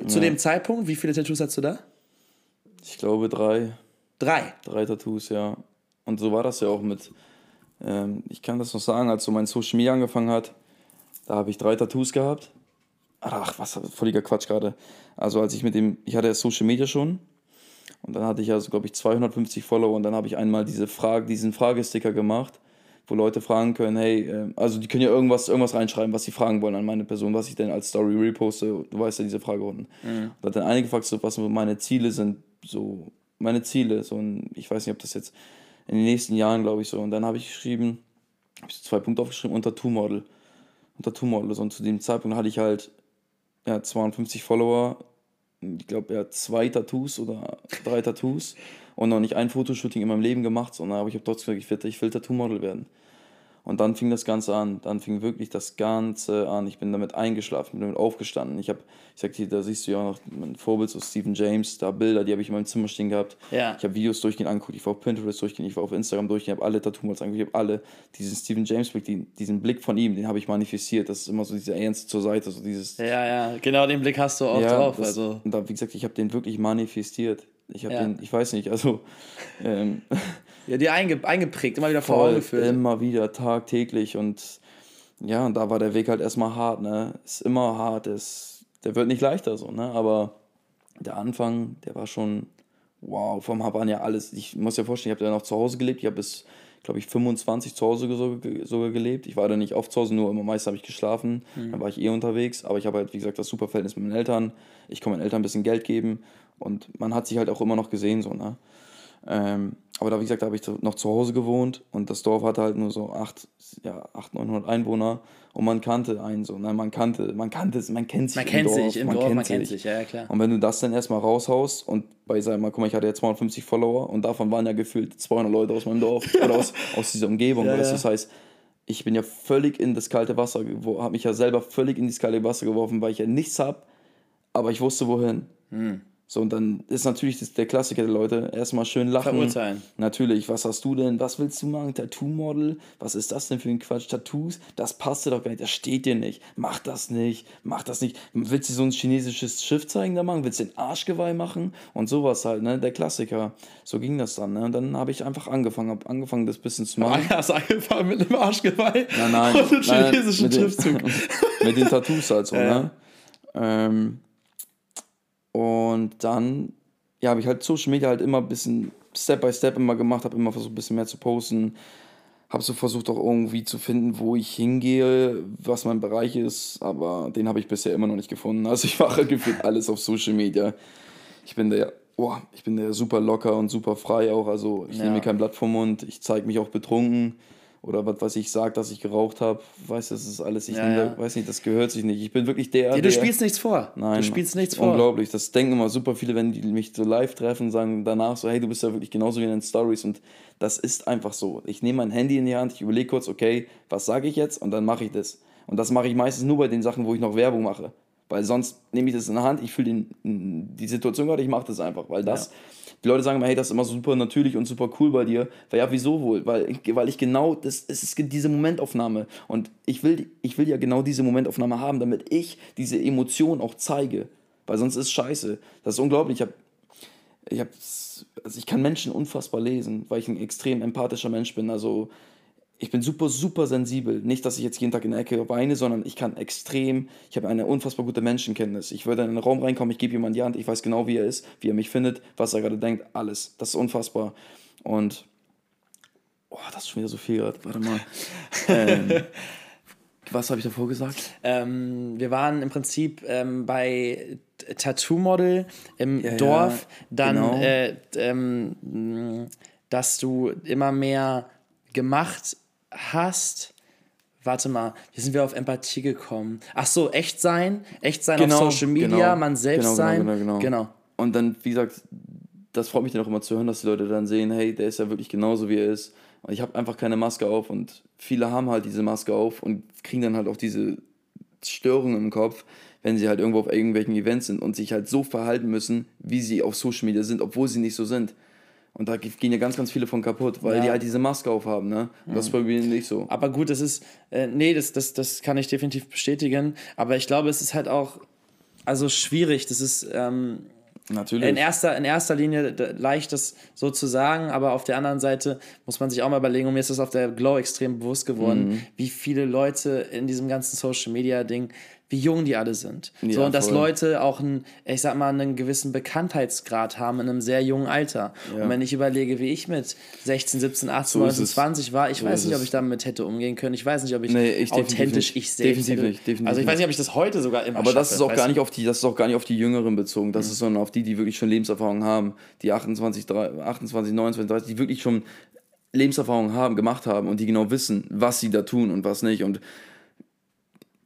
S1: Zu dem Zeitpunkt, wie viele Tattoos hast du da?
S2: Ich glaube drei.
S1: Drei.
S2: Drei Tattoos, ja. Und so war das ja auch mit. Ähm, ich kann das noch sagen, als so mein Social Media angefangen hat, da habe ich drei Tattoos gehabt. Ach, was, völliger Quatsch gerade. Also als ich mit dem, ich hatte ja Social Media schon und dann hatte ich also, glaube ich, 250 Follower und dann habe ich einmal diese Frage, diesen Fragesticker gemacht, wo Leute fragen können, hey, ähm, also die können ja irgendwas, irgendwas reinschreiben, was sie fragen wollen an meine Person, was ich denn als Story reposte, du weißt ja diese Fragerunden. Da hat dann einige gefragt, so, was meine Ziele sind, so meine Ziele, so ein, ich weiß nicht, ob das jetzt in den nächsten Jahren, glaube ich, so. Und dann habe ich geschrieben, habe ich so zwei Punkte aufgeschrieben, unter Tattoo-Model. Unter Tattoo-Model. So, und zu dem Zeitpunkt hatte ich halt ja, 250 Follower, ich glaube, ja, zwei Tattoos oder drei Tattoos und noch nicht ein Fotoshooting in meinem Leben gemacht, sondern aber ich habe trotzdem gesagt, ich will, ich will Tattoo-Model werden. Und dann fing das Ganze an, dann fing wirklich das Ganze an. Ich bin damit eingeschlafen, bin damit aufgestanden. Ich habe, ich sag dir, da siehst du ja auch noch mein Vorbild, so Stephen James, da Bilder, die habe ich in meinem Zimmer stehen gehabt.
S1: Ja.
S2: Ich habe Videos durchgehend angeguckt, ich war auf Pinterest durchgehend, ich war auf Instagram durchgehend, ich habe alle Tattoo-Models angeguckt, ich habe alle, diesen Stephen James-Blick, die, diesen Blick von ihm, den habe ich manifestiert. Das ist immer so dieser Ernst zur Seite, so dieses,
S1: Ja, ja, genau den Blick hast du auch
S2: ja,
S1: drauf.
S2: das,
S1: Also.
S2: und da, wie gesagt, ich habe den wirklich manifestiert. Ich habe
S1: Ja.
S2: den, ich weiß nicht, also ähm,
S1: Ja, dir einge eingeprägt, immer wieder vor Augen geführt.
S2: immer wieder, tagtäglich und ja, und da war der Weg halt erstmal hart, ne? Ist immer hart, ist, der wird nicht leichter so, ne? Aber der Anfang, der war schon, wow, vom Hab an ja alles. Ich muss dir vorstellen, ich habe ja noch zu Hause gelebt, ich habe bis, glaube ich, 25 zu Hause sogar, gelebt. Ich war da nicht oft zu Hause, nur immer meist habe ich geschlafen, dann war ich eh unterwegs, aber ich habe halt, wie gesagt, das super Verhältnis mit meinen Eltern. Ich kann meinen Eltern ein bisschen Geld geben und man hat sich halt auch immer noch gesehen, so, ne? Ähm, aber da, wie gesagt, da habe ich noch zu Hause gewohnt und das Dorf hatte halt nur so 8, ja, 800, 900 Einwohner und man kannte einen so, ne? man kannte, man kannte es, man kennt sich
S1: Man
S2: im
S1: kennt
S2: Dorf,
S1: sich im Dorf, man kennt sich, ja, klar.
S2: Und wenn du das dann erstmal raushaust und bei, sag mal, guck mal, ich hatte ja 250 Follower und davon waren ja gefühlt 200 Leute aus meinem Dorf oder aus, aus dieser Umgebung,
S1: Ja, ja.
S2: das heißt, ich bin ja völlig in das kalte Wasser, habe mich ja selber völlig in das kalte Wasser geworfen, weil ich ja nichts habe, aber ich wusste wohin.
S1: Hm.
S2: So, und dann ist natürlich das, der Klassiker der Leute, erstmal schön lachen.
S1: Verurteilen.
S2: Natürlich, was hast du denn? Was willst du machen? Tattoo-Model? Was ist das denn für ein Quatsch? Tattoos? Das passt dir doch gar nicht, das steht dir nicht. Mach das nicht, mach das nicht. Willst du so ein chinesisches Schiff zeigen da machen? Willst du den Arschgeweih machen? Und sowas halt, ne? Der Klassiker. So ging das dann, ne? Und dann habe ich einfach angefangen, habe angefangen, das bisschen zu machen.
S1: Hast du angefangen mit einem Arschgeweih
S2: Nein, nein.
S1: und einem
S2: nein,
S1: chinesischen
S2: mit den-
S1: Schriftzug.
S2: mit den Tattoos halt so,
S1: Ja.
S2: ne? Ähm, und dann, ja, habe ich halt Social Media halt immer ein bisschen Step by Step immer gemacht, habe immer versucht, ein bisschen mehr zu posten. Habe so versucht auch irgendwie zu finden, wo ich hingehe, was mein Bereich ist, aber den habe ich bisher immer noch nicht gefunden. Also ich mache gefühlt alles auf Social Media. Ich bin der, oh, ich bin der super locker und super frei auch. Also ich
S1: Ja.
S2: nehme mir kein Blatt vom Mund, ich zeige mich auch betrunken oder was weiß ich sage, dass ich geraucht habe. Weißt du, das ist alles, ich
S1: Ja,
S2: nehme,
S1: ja.
S2: weiß nicht, das gehört sich nicht. Ich bin wirklich der,
S1: Ja, du spielst nichts vor.
S2: Nein,
S1: du spielst nichts vor.
S2: Unglaublich. Das denken immer super viele, wenn die mich so live treffen, sagen danach so, hey, du bist ja wirklich genauso wie in den Stories. Und das ist einfach so. Ich nehme mein Handy in die Hand, ich überlege kurz, okay, was sage ich jetzt? Und dann mache ich das. Und das mache ich meistens nur bei den Sachen, wo ich noch Werbung mache. Weil sonst nehme ich das in der Hand, ich fühle die Situation gerade, ich mache das einfach. Weil das, die Leute sagen immer, hey, das ist immer super natürlich und super cool bei dir. Weil ja, wieso wohl? Weil, weil ich genau, das, es ist diese Momentaufnahme. Und ich will, ich will ja genau diese Momentaufnahme haben, damit ich diese Emotion auch zeige. Weil sonst ist scheiße. Das ist unglaublich. Ich habe ich hab, also ich kann Menschen unfassbar lesen, weil ich ein extrem empathischer Mensch bin. Also ich bin super, super sensibel. Nicht, dass ich jetzt jeden Tag in der Ecke weine, sondern ich kann extrem, ich habe eine unfassbar gute Menschenkenntnis. Ich würde in einen Raum reinkommen, ich gebe jemandem die Hand, ich weiß genau, wie er ist, wie er mich findet, was er gerade denkt, alles. Das ist unfassbar. Und, oh, das ist schon wieder so viel gerade. Warte mal. ähm, was habe ich davor gesagt?
S1: Ähm, wir waren im Prinzip ähm, bei Tattoo-Model im
S2: Ja,
S1: Dorf,
S2: ja,
S1: dann,
S2: genau.
S1: äh, ähm, dass du immer mehr gemacht hast. Warte mal, wie sind wir auf Empathie gekommen? Ach so, echt sein, echt sein auf Social Media, man selbst
S2: genau,
S1: sein.
S2: Genau, genau, genau. Und dann, wie gesagt, das freut mich dann auch immer zu hören, dass die Leute dann sehen, hey, der ist ja wirklich genauso, wie er ist. Und ich habe einfach keine Maske auf und viele haben halt diese Maske auf und kriegen dann halt auch diese Störungen im Kopf, wenn sie halt irgendwo auf irgendwelchen Events sind und sich halt so verhalten müssen, wie sie auf Social Media sind, obwohl sie nicht so sind. Und da gehen ja ganz, ganz viele von kaputt, weil
S1: Ja.
S2: die halt diese Maske aufhaben, ne? Und das ist bei mir nicht so.
S1: Aber gut, das ist, äh, nee, das, das, das kann ich definitiv bestätigen. Aber ich glaube, es ist halt auch, also schwierig. Das ist ähm,
S2: Natürlich.
S1: in, erster, in erster Linie leicht, das so zu sagen, aber auf der anderen Seite muss man sich auch mal überlegen, und mir ist das auf der Glow extrem bewusst geworden,
S2: Mhm.
S1: wie viele Leute in diesem ganzen Social Media Ding, wie jung die alle sind. so,
S2: Ja,
S1: und dass
S2: voll.
S1: Leute auch einen, ich sag mal, einen gewissen Bekanntheitsgrad haben in einem sehr jungen Alter. Und wenn ich überlege, wie ich mit 16, 17, 18,
S2: So ist
S1: 19,
S2: es.
S1: 20 war, ich
S2: So
S1: weiß nicht, ob ich damit hätte umgehen können. Ich weiß nicht, ob ich,
S2: Nee, ich
S1: authentisch ich selbst
S2: Definitiv nicht, definitiv
S1: also ich weiß
S2: nicht.
S1: ob ich das heute sogar immer
S2: Aber das
S1: schaffe,
S2: ist auch gar nicht auf die, das ist auch gar nicht auf die Jüngeren bezogen. Das ist sondern auf die, die wirklich schon Lebenserfahrung haben, die 28, 3 28, 29, 30, die wirklich schon Lebenserfahrung haben, gemacht haben und die genau wissen, was sie da tun und was nicht. Und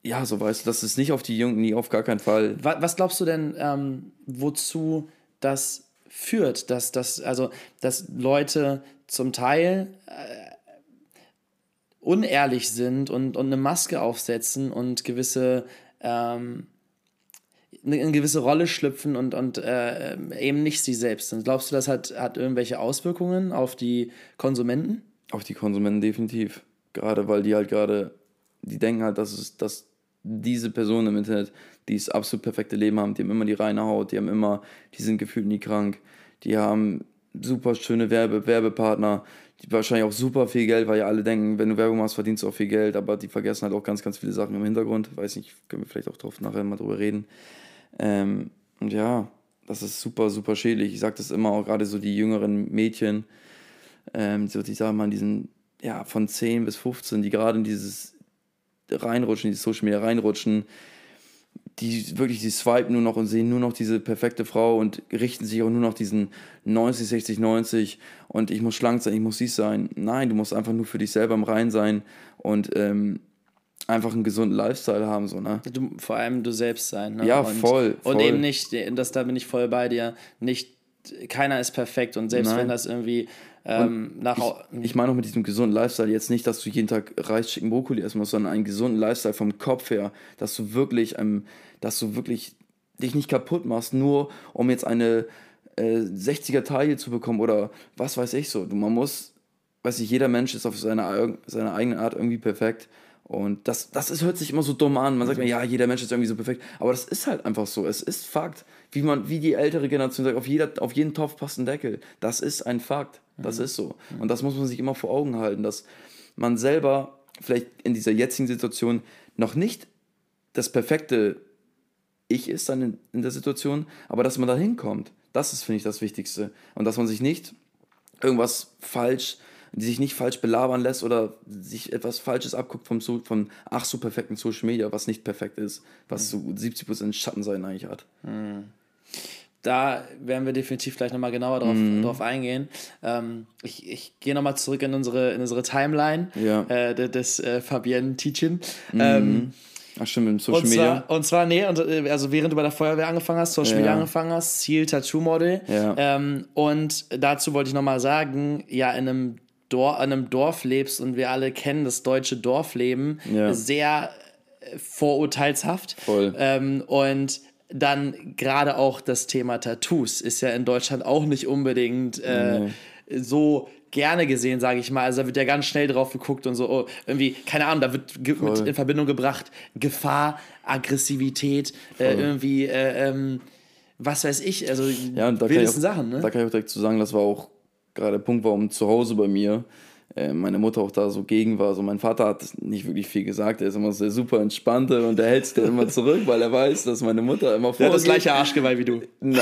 S2: ja, so weißt du, das ist nicht auf die Jungen, nie auf gar keinen Fall.
S1: Wa- Was glaubst du denn, ähm, wozu das führt, dass, dass, also, dass Leute zum Teil äh, unehrlich sind und, und eine Maske aufsetzen und gewisse ähm, eine, eine gewisse Rolle schlüpfen und, und äh, eben nicht sie selbst sind. Glaubst du, das hat, hat irgendwelche Auswirkungen auf die Konsumenten?
S2: Auf die Konsumenten definitiv. Gerade weil die halt gerade, die denken halt, dass es, dass diese Personen im Internet, die das absolut perfekte Leben haben, die haben immer die reine Haut, die haben immer, die sind gefühlt nie krank, die haben super schöne Werbe, Werbepartner, die wahrscheinlich auch super viel Geld, weil ja alle denken, wenn du Werbung machst, verdienst du auch viel Geld, aber die vergessen halt auch ganz, ganz viele Sachen im Hintergrund. Weiß nicht, können wir vielleicht auch drauf nachher mal drüber reden. Ähm, und ja, das ist super, super schädlich. Ich sage das immer auch gerade so die jüngeren Mädchen, ähm, so, die sagen mal, diesen, ja, von 10 bis 15, die gerade in dieses reinrutschen, dieses Social Media reinrutschen, die wirklich, die swipen nur noch und sehen nur noch diese perfekte Frau und richten sich auch nur noch diesen 90, 60, 90 und ich muss schlank sein, ich muss dies sein. Nein, du musst einfach nur für dich selber im Rein sein und ähm, einfach einen gesunden Lifestyle haben, so, ne?
S1: Du, vor allem du selbst sein. Ne?
S2: Ja,
S1: und,
S2: voll,
S1: Und
S2: voll.
S1: eben nicht, das, da bin ich voll bei dir, nicht, keiner ist perfekt und selbst
S2: Nein.
S1: wenn das irgendwie ähm, nach...
S2: Ich meine auch mit diesem gesunden Lifestyle jetzt nicht, dass du jeden Tag Reis, Chicken, Brokkoli essen musst, sondern einen gesunden Lifestyle vom Kopf her, dass du wirklich, ähm, dass du wirklich dich nicht kaputt machst, nur um jetzt eine äh, 60er Taille zu bekommen oder was weiß ich so. Du, man muss, weiß ich, jeder Mensch ist auf seine, seine eigene Art irgendwie perfekt. Und das, das ist, hört sich immer so dumm an. Man sagt mir, ja, jeder Mensch ist irgendwie so perfekt. Aber das ist halt einfach so. Es ist Fakt. Wie, man, wie die ältere Generation sagt, auf, jeder, auf jeden Topf passt ein Deckel. Das ist ein Fakt. Das ist so. Und das muss man sich immer vor Augen halten, dass man selber vielleicht in dieser jetzigen Situation noch nicht das perfekte Ich ist dann in, in der Situation, aber dass man da hinkommt. Das ist, finde ich, das Wichtigste. Und dass man sich nicht irgendwas falsch, sich nicht falsch belabern lässt oder sich etwas Falsches abguckt vom, vom ach so perfekten Social Media, was nicht perfekt ist, was so 70% Schattenseiten eigentlich hat.
S1: Da werden wir definitiv gleich nochmal genauer drauf,
S2: Mhm.
S1: drauf eingehen. Ähm, ich ich gehe nochmal zurück in unsere, in unsere Timeline
S2: Ja.
S1: äh, de- des äh, Fabienne Tietjen. Ähm,
S2: Ach stimmt, mit Social
S1: und,
S2: Media.
S1: zwar, und zwar, nee, und, äh, also während du bei der Feuerwehr angefangen hast, Social
S2: Ja.
S1: Media angefangen hast, Ziel Tattoo Model.
S2: Ja.
S1: Ähm, und dazu wollte ich nochmal sagen, ja, in einem, Dor in einem Dorf lebst und wir alle kennen das deutsche Dorfleben sehr äh, vorurteilshaft.
S2: Voll.
S1: Ähm, und dann gerade auch das Thema Tattoos ist ja in Deutschland auch nicht unbedingt äh, so gerne gesehen, sage ich mal. Also da wird ja ganz schnell drauf geguckt und so, oh, irgendwie, keine Ahnung, da wird in Verbindung gebracht Gefahr, Aggressivität, äh, irgendwie, äh, ähm, was weiß ich, also
S2: Ja, ich auch,
S1: wildesten Sachen, ne?
S2: da kann ich auch direkt zu sagen, das war auch gerade der Punkt, warum zu Hause bei mir meine Mutter auch da so gegen war. Also mein Vater hat nicht wirklich viel gesagt, er ist immer so der super entspannte und der hält sich dann immer zurück, weil er weiß, dass meine Mutter immer
S1: Der hat das
S2: vorgeht.
S1: gleiche Arschgeweih wie du.
S2: Nein,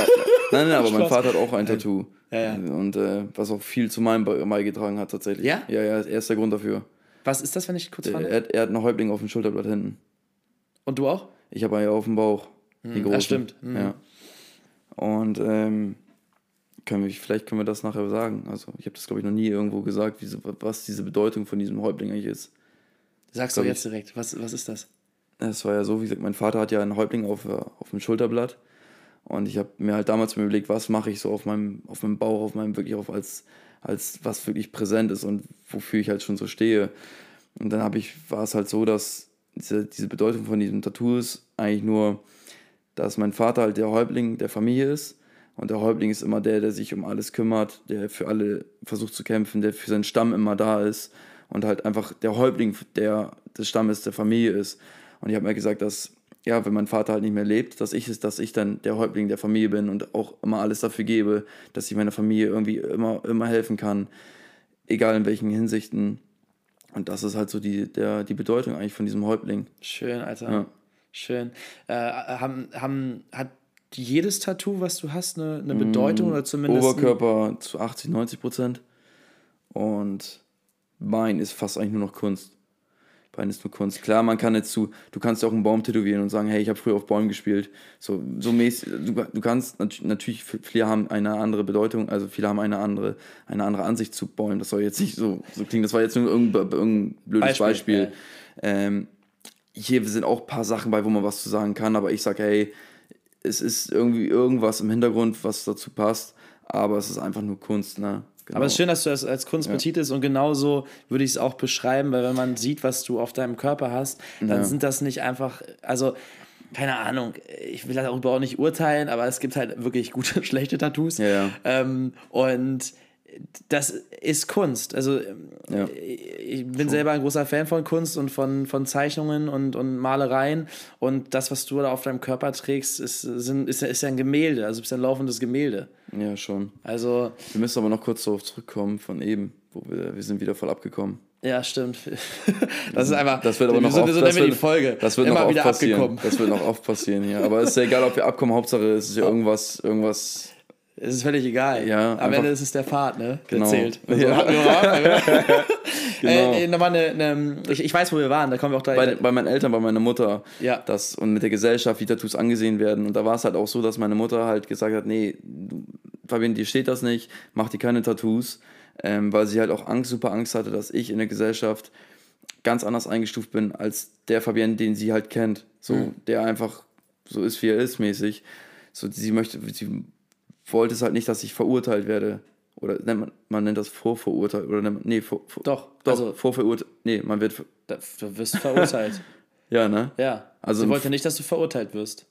S2: nein, nein, aber mein. Vater hat auch ein Tattoo.
S1: Ja, ja.
S2: Und äh, was auch viel zu meinem Be- beigetragen hat tatsächlich.
S1: Ja?
S2: Ja, ja, er ist der Grund dafür.
S1: Was ist das, wenn ich kurz frage?
S2: Er, hat- er hat einen Häuptling auf dem Schulterblatt hinten.
S1: Und du auch?
S2: Ich habe einen auf dem Bauch. Die großen.
S1: das stimmt. Mhm.
S2: Ja. Und ähm, können wir, vielleicht können wir das nachher sagen. Also ich habe das, glaube ich, noch nie irgendwo gesagt, wie, was diese Bedeutung von diesem Häuptling eigentlich ist.
S1: Sagst du jetzt direkt, was, was ist das?
S2: Es war ja so, wie gesagt, mein Vater hat ja einen Häuptling auf, äh, auf dem Schulterblatt. Und ich habe mir halt damals überlegt, was mache ich so auf meinem, auf meinem Bauch, auf meinem wirklich auf als, als was wirklich präsent ist und wofür ich halt schon so stehe. Und dann habe ich, war es halt so, dass diese, diese Bedeutung von diesem Tattoo ist eigentlich nur, dass mein Vater halt der Häuptling der Familie ist. Und der Häuptling ist immer der, der sich um alles kümmert, der für alle versucht zu kämpfen, der für seinen Stamm immer da ist und halt einfach der Häuptling der, des Stammes der Familie ist. Und ich habe mir gesagt, dass, ja, wenn mein Vater halt nicht mehr lebt, dass ich es, dass ich dann der Häuptling der Familie bin und auch immer alles dafür gebe, dass ich meiner Familie irgendwie immer, immer helfen kann, egal in welchen Hinsichten. Und das ist halt so die, der, die Bedeutung eigentlich von diesem Häuptling.
S1: Schön, Alter.
S2: Ja.
S1: Schön. Äh, haben, haben, hat jedes Tattoo, was du hast, eine, eine Bedeutung oder zumindest.
S2: Oberkörper zu 80, 90 Prozent. Und Bein ist fast eigentlich nur noch Kunst. Bein ist nur Kunst. Klar, man kann jetzt zu, du kannst auch einen Baum tätowieren und sagen, hey, ich habe früher auf Bäumen gespielt. So, so mäßig, du, du kannst, nat- natürlich, viele haben eine andere Bedeutung, also viele haben eine andere, eine andere Ansicht zu Bäumen. Das soll jetzt nicht so, so klingen, das war jetzt nur irgendein, irgendein blödes
S1: Beispiel,
S2: Beispiel.
S1: ja.
S2: Ähm, hier sind auch ein paar Sachen bei, wo man was zu sagen kann, aber ich sage, hey, es ist irgendwie irgendwas im Hintergrund, was dazu passt, aber es ist einfach nur Kunst, ne? Genau.
S1: Aber es ist schön, dass du das als Kunst betitelst und genauso würde ich es auch beschreiben, weil wenn man sieht, was du auf deinem Körper hast, dann
S2: Ja.
S1: sind das nicht einfach, also keine Ahnung, ich will darüber auch nicht urteilen, aber es gibt halt wirklich gute, schlechte Tattoos.
S2: Ja, ja.
S1: Ähm, und das ist Kunst. Also
S2: Ja.
S1: ich bin selber ein großer Fan von Kunst und von, von Zeichnungen und, und Malereien. Und das, was du da auf deinem Körper trägst, ist, sind, ist, ja- ist ja ein Gemälde. Also ja ein laufendes Gemälde.
S2: Ja, schon.
S1: Also,
S2: Wir müssen aber noch kurz darauf zurückkommen von eben, wo wir, wir sind wieder voll abgekommen.
S1: ja, stimmt. Das ist einfach.
S2: Das wird aber noch
S1: so,
S2: oft,
S1: so
S2: das wird,
S1: die Folge.
S2: Das wird
S1: Immer
S2: noch oft
S1: wieder
S2: passieren.
S1: abgekommen.
S2: Das wird noch oft passieren hier. Aber es ist ja egal, ob wir abkommen, Hauptsache es ist ja irgendwas, irgendwas.
S1: Es ist völlig egal.
S2: Ja,
S1: Am Ende ist es der Pfad, ne? Der
S2: Genau.
S1: zählt.
S2: Ja.
S1: hatten wir mal.
S2: Genau.
S1: äh, nochmal eine, eine, ich, ich weiß, wo wir waren, da kommen wir auch
S2: Bei,
S1: direkt.
S2: bei meinen Eltern, bei meiner Mutter.
S1: Ja.
S2: Das, und mit der Gesellschaft, wie Tattoos angesehen werden. Und da war es halt auch so, dass meine Mutter halt gesagt hat, nee, Fabian, dir steht das nicht, mach dir keine Tattoos. Ähm, weil sie halt auch Angst, super Angst hatte, dass ich in der Gesellschaft ganz anders eingestuft bin als der Fabian, den sie halt kennt. So, der einfach so ist, wie er ist, mäßig. So, sie möchte, sie wollte es halt nicht, dass ich verurteilt werde. Oder nennt man, man nennt das vorverurteilt. Oder nennt man, nee, vor, vor,
S1: Doch,
S2: doch,
S1: also-
S2: vorverurteilt. Nee, man wird,
S1: Da- Du wirst verurteilt.
S2: ja, ne?
S1: ja.
S2: Also
S1: Sie wollte nicht, dass du verurteilt wirst.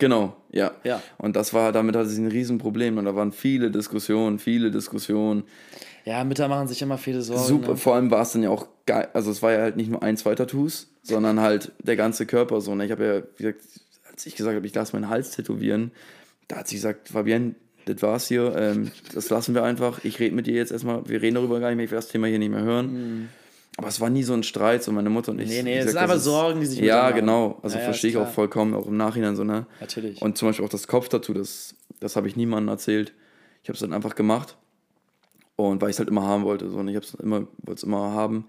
S2: Genau, ja.
S1: Ja.
S2: Und das war, damit hatte sie ein Riesenproblem und da waren viele Diskussionen, viele Diskussionen.
S1: Ja, Mütter machen sich immer viele Sorgen.
S2: Super,
S1: Ne?
S2: vor allem war es dann ja auch geil, also es war ja halt nicht nur ein, zwei Tattoos, sondern halt der ganze Körper so. Ne? Ich habe ja, wie gesagt, als ich gesagt habe, ich lasse meinen Hals tätowieren, da hat sie gesagt, Fabienne, das war's hier, ähm, das lassen wir einfach. Ich rede mit dir jetzt erstmal, wir reden darüber gar nicht mehr, ich will das Thema hier nicht mehr hören. Aber es war nie so ein Streit, so meine Mutter und ich.
S1: Mhm. Nee, nee, es sind aber Sorgen, die sich
S2: Ja, genau. Also
S1: Ja, ja,
S2: verstehe ich auch vollkommen, auch im Nachhinein so, ne?
S1: Natürlich.
S2: Und zum Beispiel auch das Kopftattoo, das, das habe ich niemandem erzählt. Ich habe es dann einfach gemacht. Und weil ich es halt immer haben wollte. So. Und ich habe es immer, wollte es immer haben.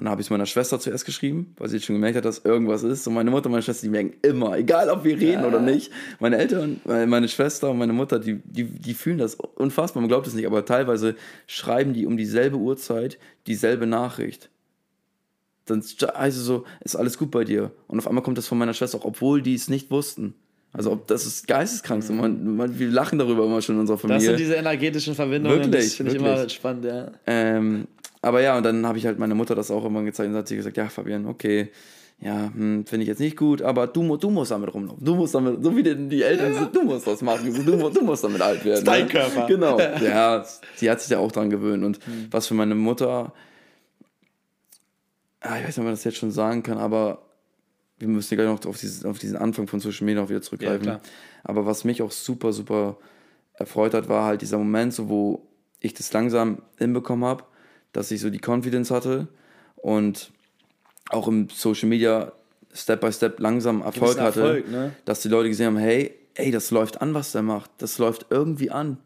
S2: Und dann habe ich es meiner Schwester zuerst geschrieben, weil sie schon gemerkt hat, dass irgendwas ist. Und meine Mutter und meine Schwester, die merken immer, egal ob wir reden oder nicht. Meine Eltern, äh, meine Schwester und meine Mutter, die, die, die fühlen das unfassbar. Man glaubt es nicht, aber teilweise schreiben die um dieselbe Uhrzeit dieselbe Nachricht. Dann heißt es so, ist alles gut bei dir. Und auf einmal kommt das von meiner Schwester, auch obwohl die es nicht wussten. Also ob das ist geisteskrank. So, man, man, wir lachen darüber immer schon in unserer Familie.
S1: das sind diese energetischen Verbindungen.
S2: Wirklich,
S1: das finde ich immer spannend, ja.
S2: Ähm, aber ja, und dann habe ich halt meine Mutter das auch immer gezeigt und hat sie gesagt, ja, Fabian, okay, ja, hm, finde ich jetzt nicht gut, aber du, du musst damit rumlaufen. Du musst damit, so wie die, Eltern sind, du musst das machen. Du, du musst damit alt werden.
S1: dein
S2: ne?
S1: Körper.
S2: Genau. Ja, sie hat sich ja auch dran gewöhnt. Und
S1: Hm.
S2: was für meine Mutter, ah, ich weiß nicht, ob man das jetzt schon sagen kann, aber wir müssen gleich noch auf, dieses, auf diesen Anfang von Social Media noch wieder zurückgreifen.
S1: klar.
S2: aber was mich auch super, super erfreut hat, war halt dieser Moment, so, wo ich das langsam hinbekommen habe, dass ich so die Confidence hatte und auch im Social Media Step by Step langsam Erfolg hatte,
S1: Erfolg, ne?
S2: dass die Leute gesehen haben, hey, ey, das läuft an, was der macht. Das läuft irgendwie an.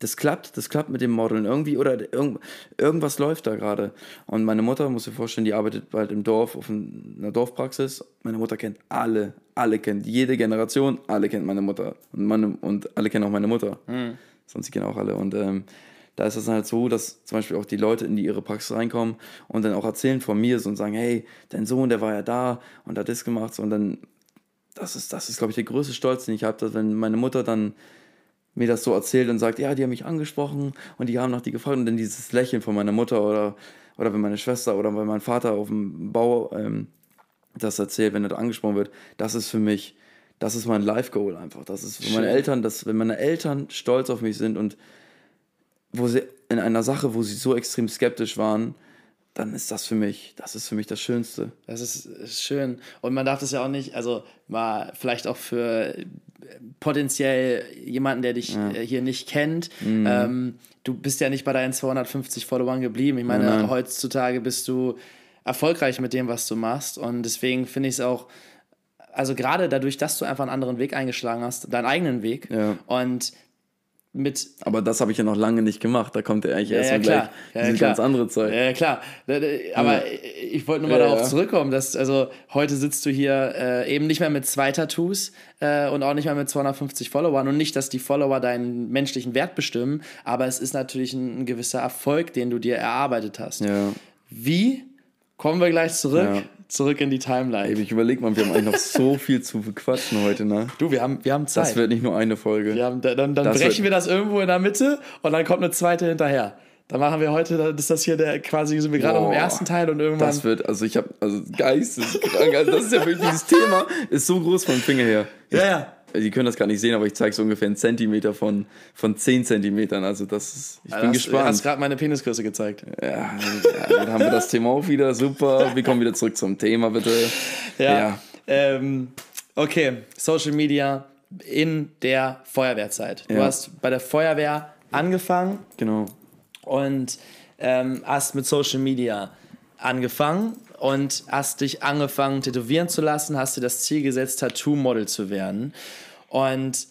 S2: das klappt, das klappt mit dem Modeln irgendwie oder irgend, irgendwas läuft da gerade. Und meine Mutter, muss ich vorstellen, die arbeitet bald im Dorf, auf einer Dorfpraxis. Meine Mutter kennt alle, alle kennt jede Generation, alle kennt meine Mutter und, meine, und alle kennen auch meine Mutter. Mhm. Sonst sie kennen auch alle. Und ähm, da ist es halt so, dass zum Beispiel auch die Leute in die ihre Praxis reinkommen und dann auch erzählen von mir so und sagen, hey, dein Sohn, der war ja da und hat das gemacht so, und dann das ist, das ist glaube ich, der größte Stolz, den ich habe, dass wenn meine Mutter dann mir das so erzählt und sagt, ja, die haben mich angesprochen und die haben nach die gefragt und dann dieses Lächeln von meiner Mutter oder, oder wenn meine Schwester oder wenn mein Vater auf dem Bau ähm, das erzählt, wenn er da angesprochen wird, das ist für mich, das ist mein Life-Goal einfach. Das ist für meine Eltern, dass, wenn meine Eltern stolz auf mich sind und wo sie in einer Sache, wo sie so extrem skeptisch waren, dann ist das für mich, das ist für mich das Schönste.
S1: Das ist, ist schön. Und man darf das ja auch nicht, also mal vielleicht auch für potenziell jemanden, der dich ja. Äh, hier nicht kennt. Mhm. Ähm, du bist ja nicht bei deinen 250 Followern geblieben. Ich meine, nein, heutzutage bist du erfolgreich mit dem, was du machst. Und deswegen finde ich es auch, also gerade dadurch, dass du einfach einen anderen Weg eingeschlagen hast, deinen eigenen Weg. Ja. Und mit.
S2: Aber das habe ich ja noch lange nicht gemacht. Da kommt ja eigentlich erst ja, ja, gleich
S1: ja, klar. ganz andere Zeit. Ja, klar. Aber ich wollte nur mal darauf zurückkommen, dass also heute sitzt du hier äh, eben nicht mehr mit zwei Tattoos äh, und auch nicht mehr mit 250 Followern und nicht, dass die Follower deinen menschlichen Wert bestimmen, aber es ist natürlich ein, ein gewisser Erfolg, den du dir erarbeitet hast. Wie kommen wir gleich zurück? zurück in die Timeline.
S2: Ey, ich überlege mal, wir haben eigentlich noch so viel zu bequatschen heute, ne?
S1: Du, wir haben, wir haben Zeit.
S2: Das wird nicht nur eine Folge.
S1: Wir haben, dann dann brechen wir das irgendwo in der Mitte und dann kommt eine zweite hinterher. Dann machen wir heute, dann ist das hier der quasi, sind wir gerade noch im ersten Teil und irgendwann.
S2: Das wird, also ich habe, also geisteskrank, also das ist ja wirklich, dieses Thema ist so groß vom Finger her.
S1: Ja, ja.
S2: Die können das gar nicht sehen, aber ich zeige so ungefähr einen Zentimeter von, von 10 Zentimetern. Also das ist, ich bin
S1: hast,
S2: gespannt.
S1: Du hast gerade meine Penisgröße gezeigt.
S2: Ja, ja, dann haben wir das Thema auch wieder. Super. Wir kommen wieder zurück zum Thema, bitte.
S1: Ja. ja. Ähm, okay, Social Media in der Feuerwehrzeit. Du ja. hast bei der Feuerwehr angefangen.
S2: Genau.
S1: Und ähm, hast mit Social Media angefangen und hast dich angefangen tätowieren zu lassen, hast dir das Ziel gesetzt, Tattoo-Model zu werden. Und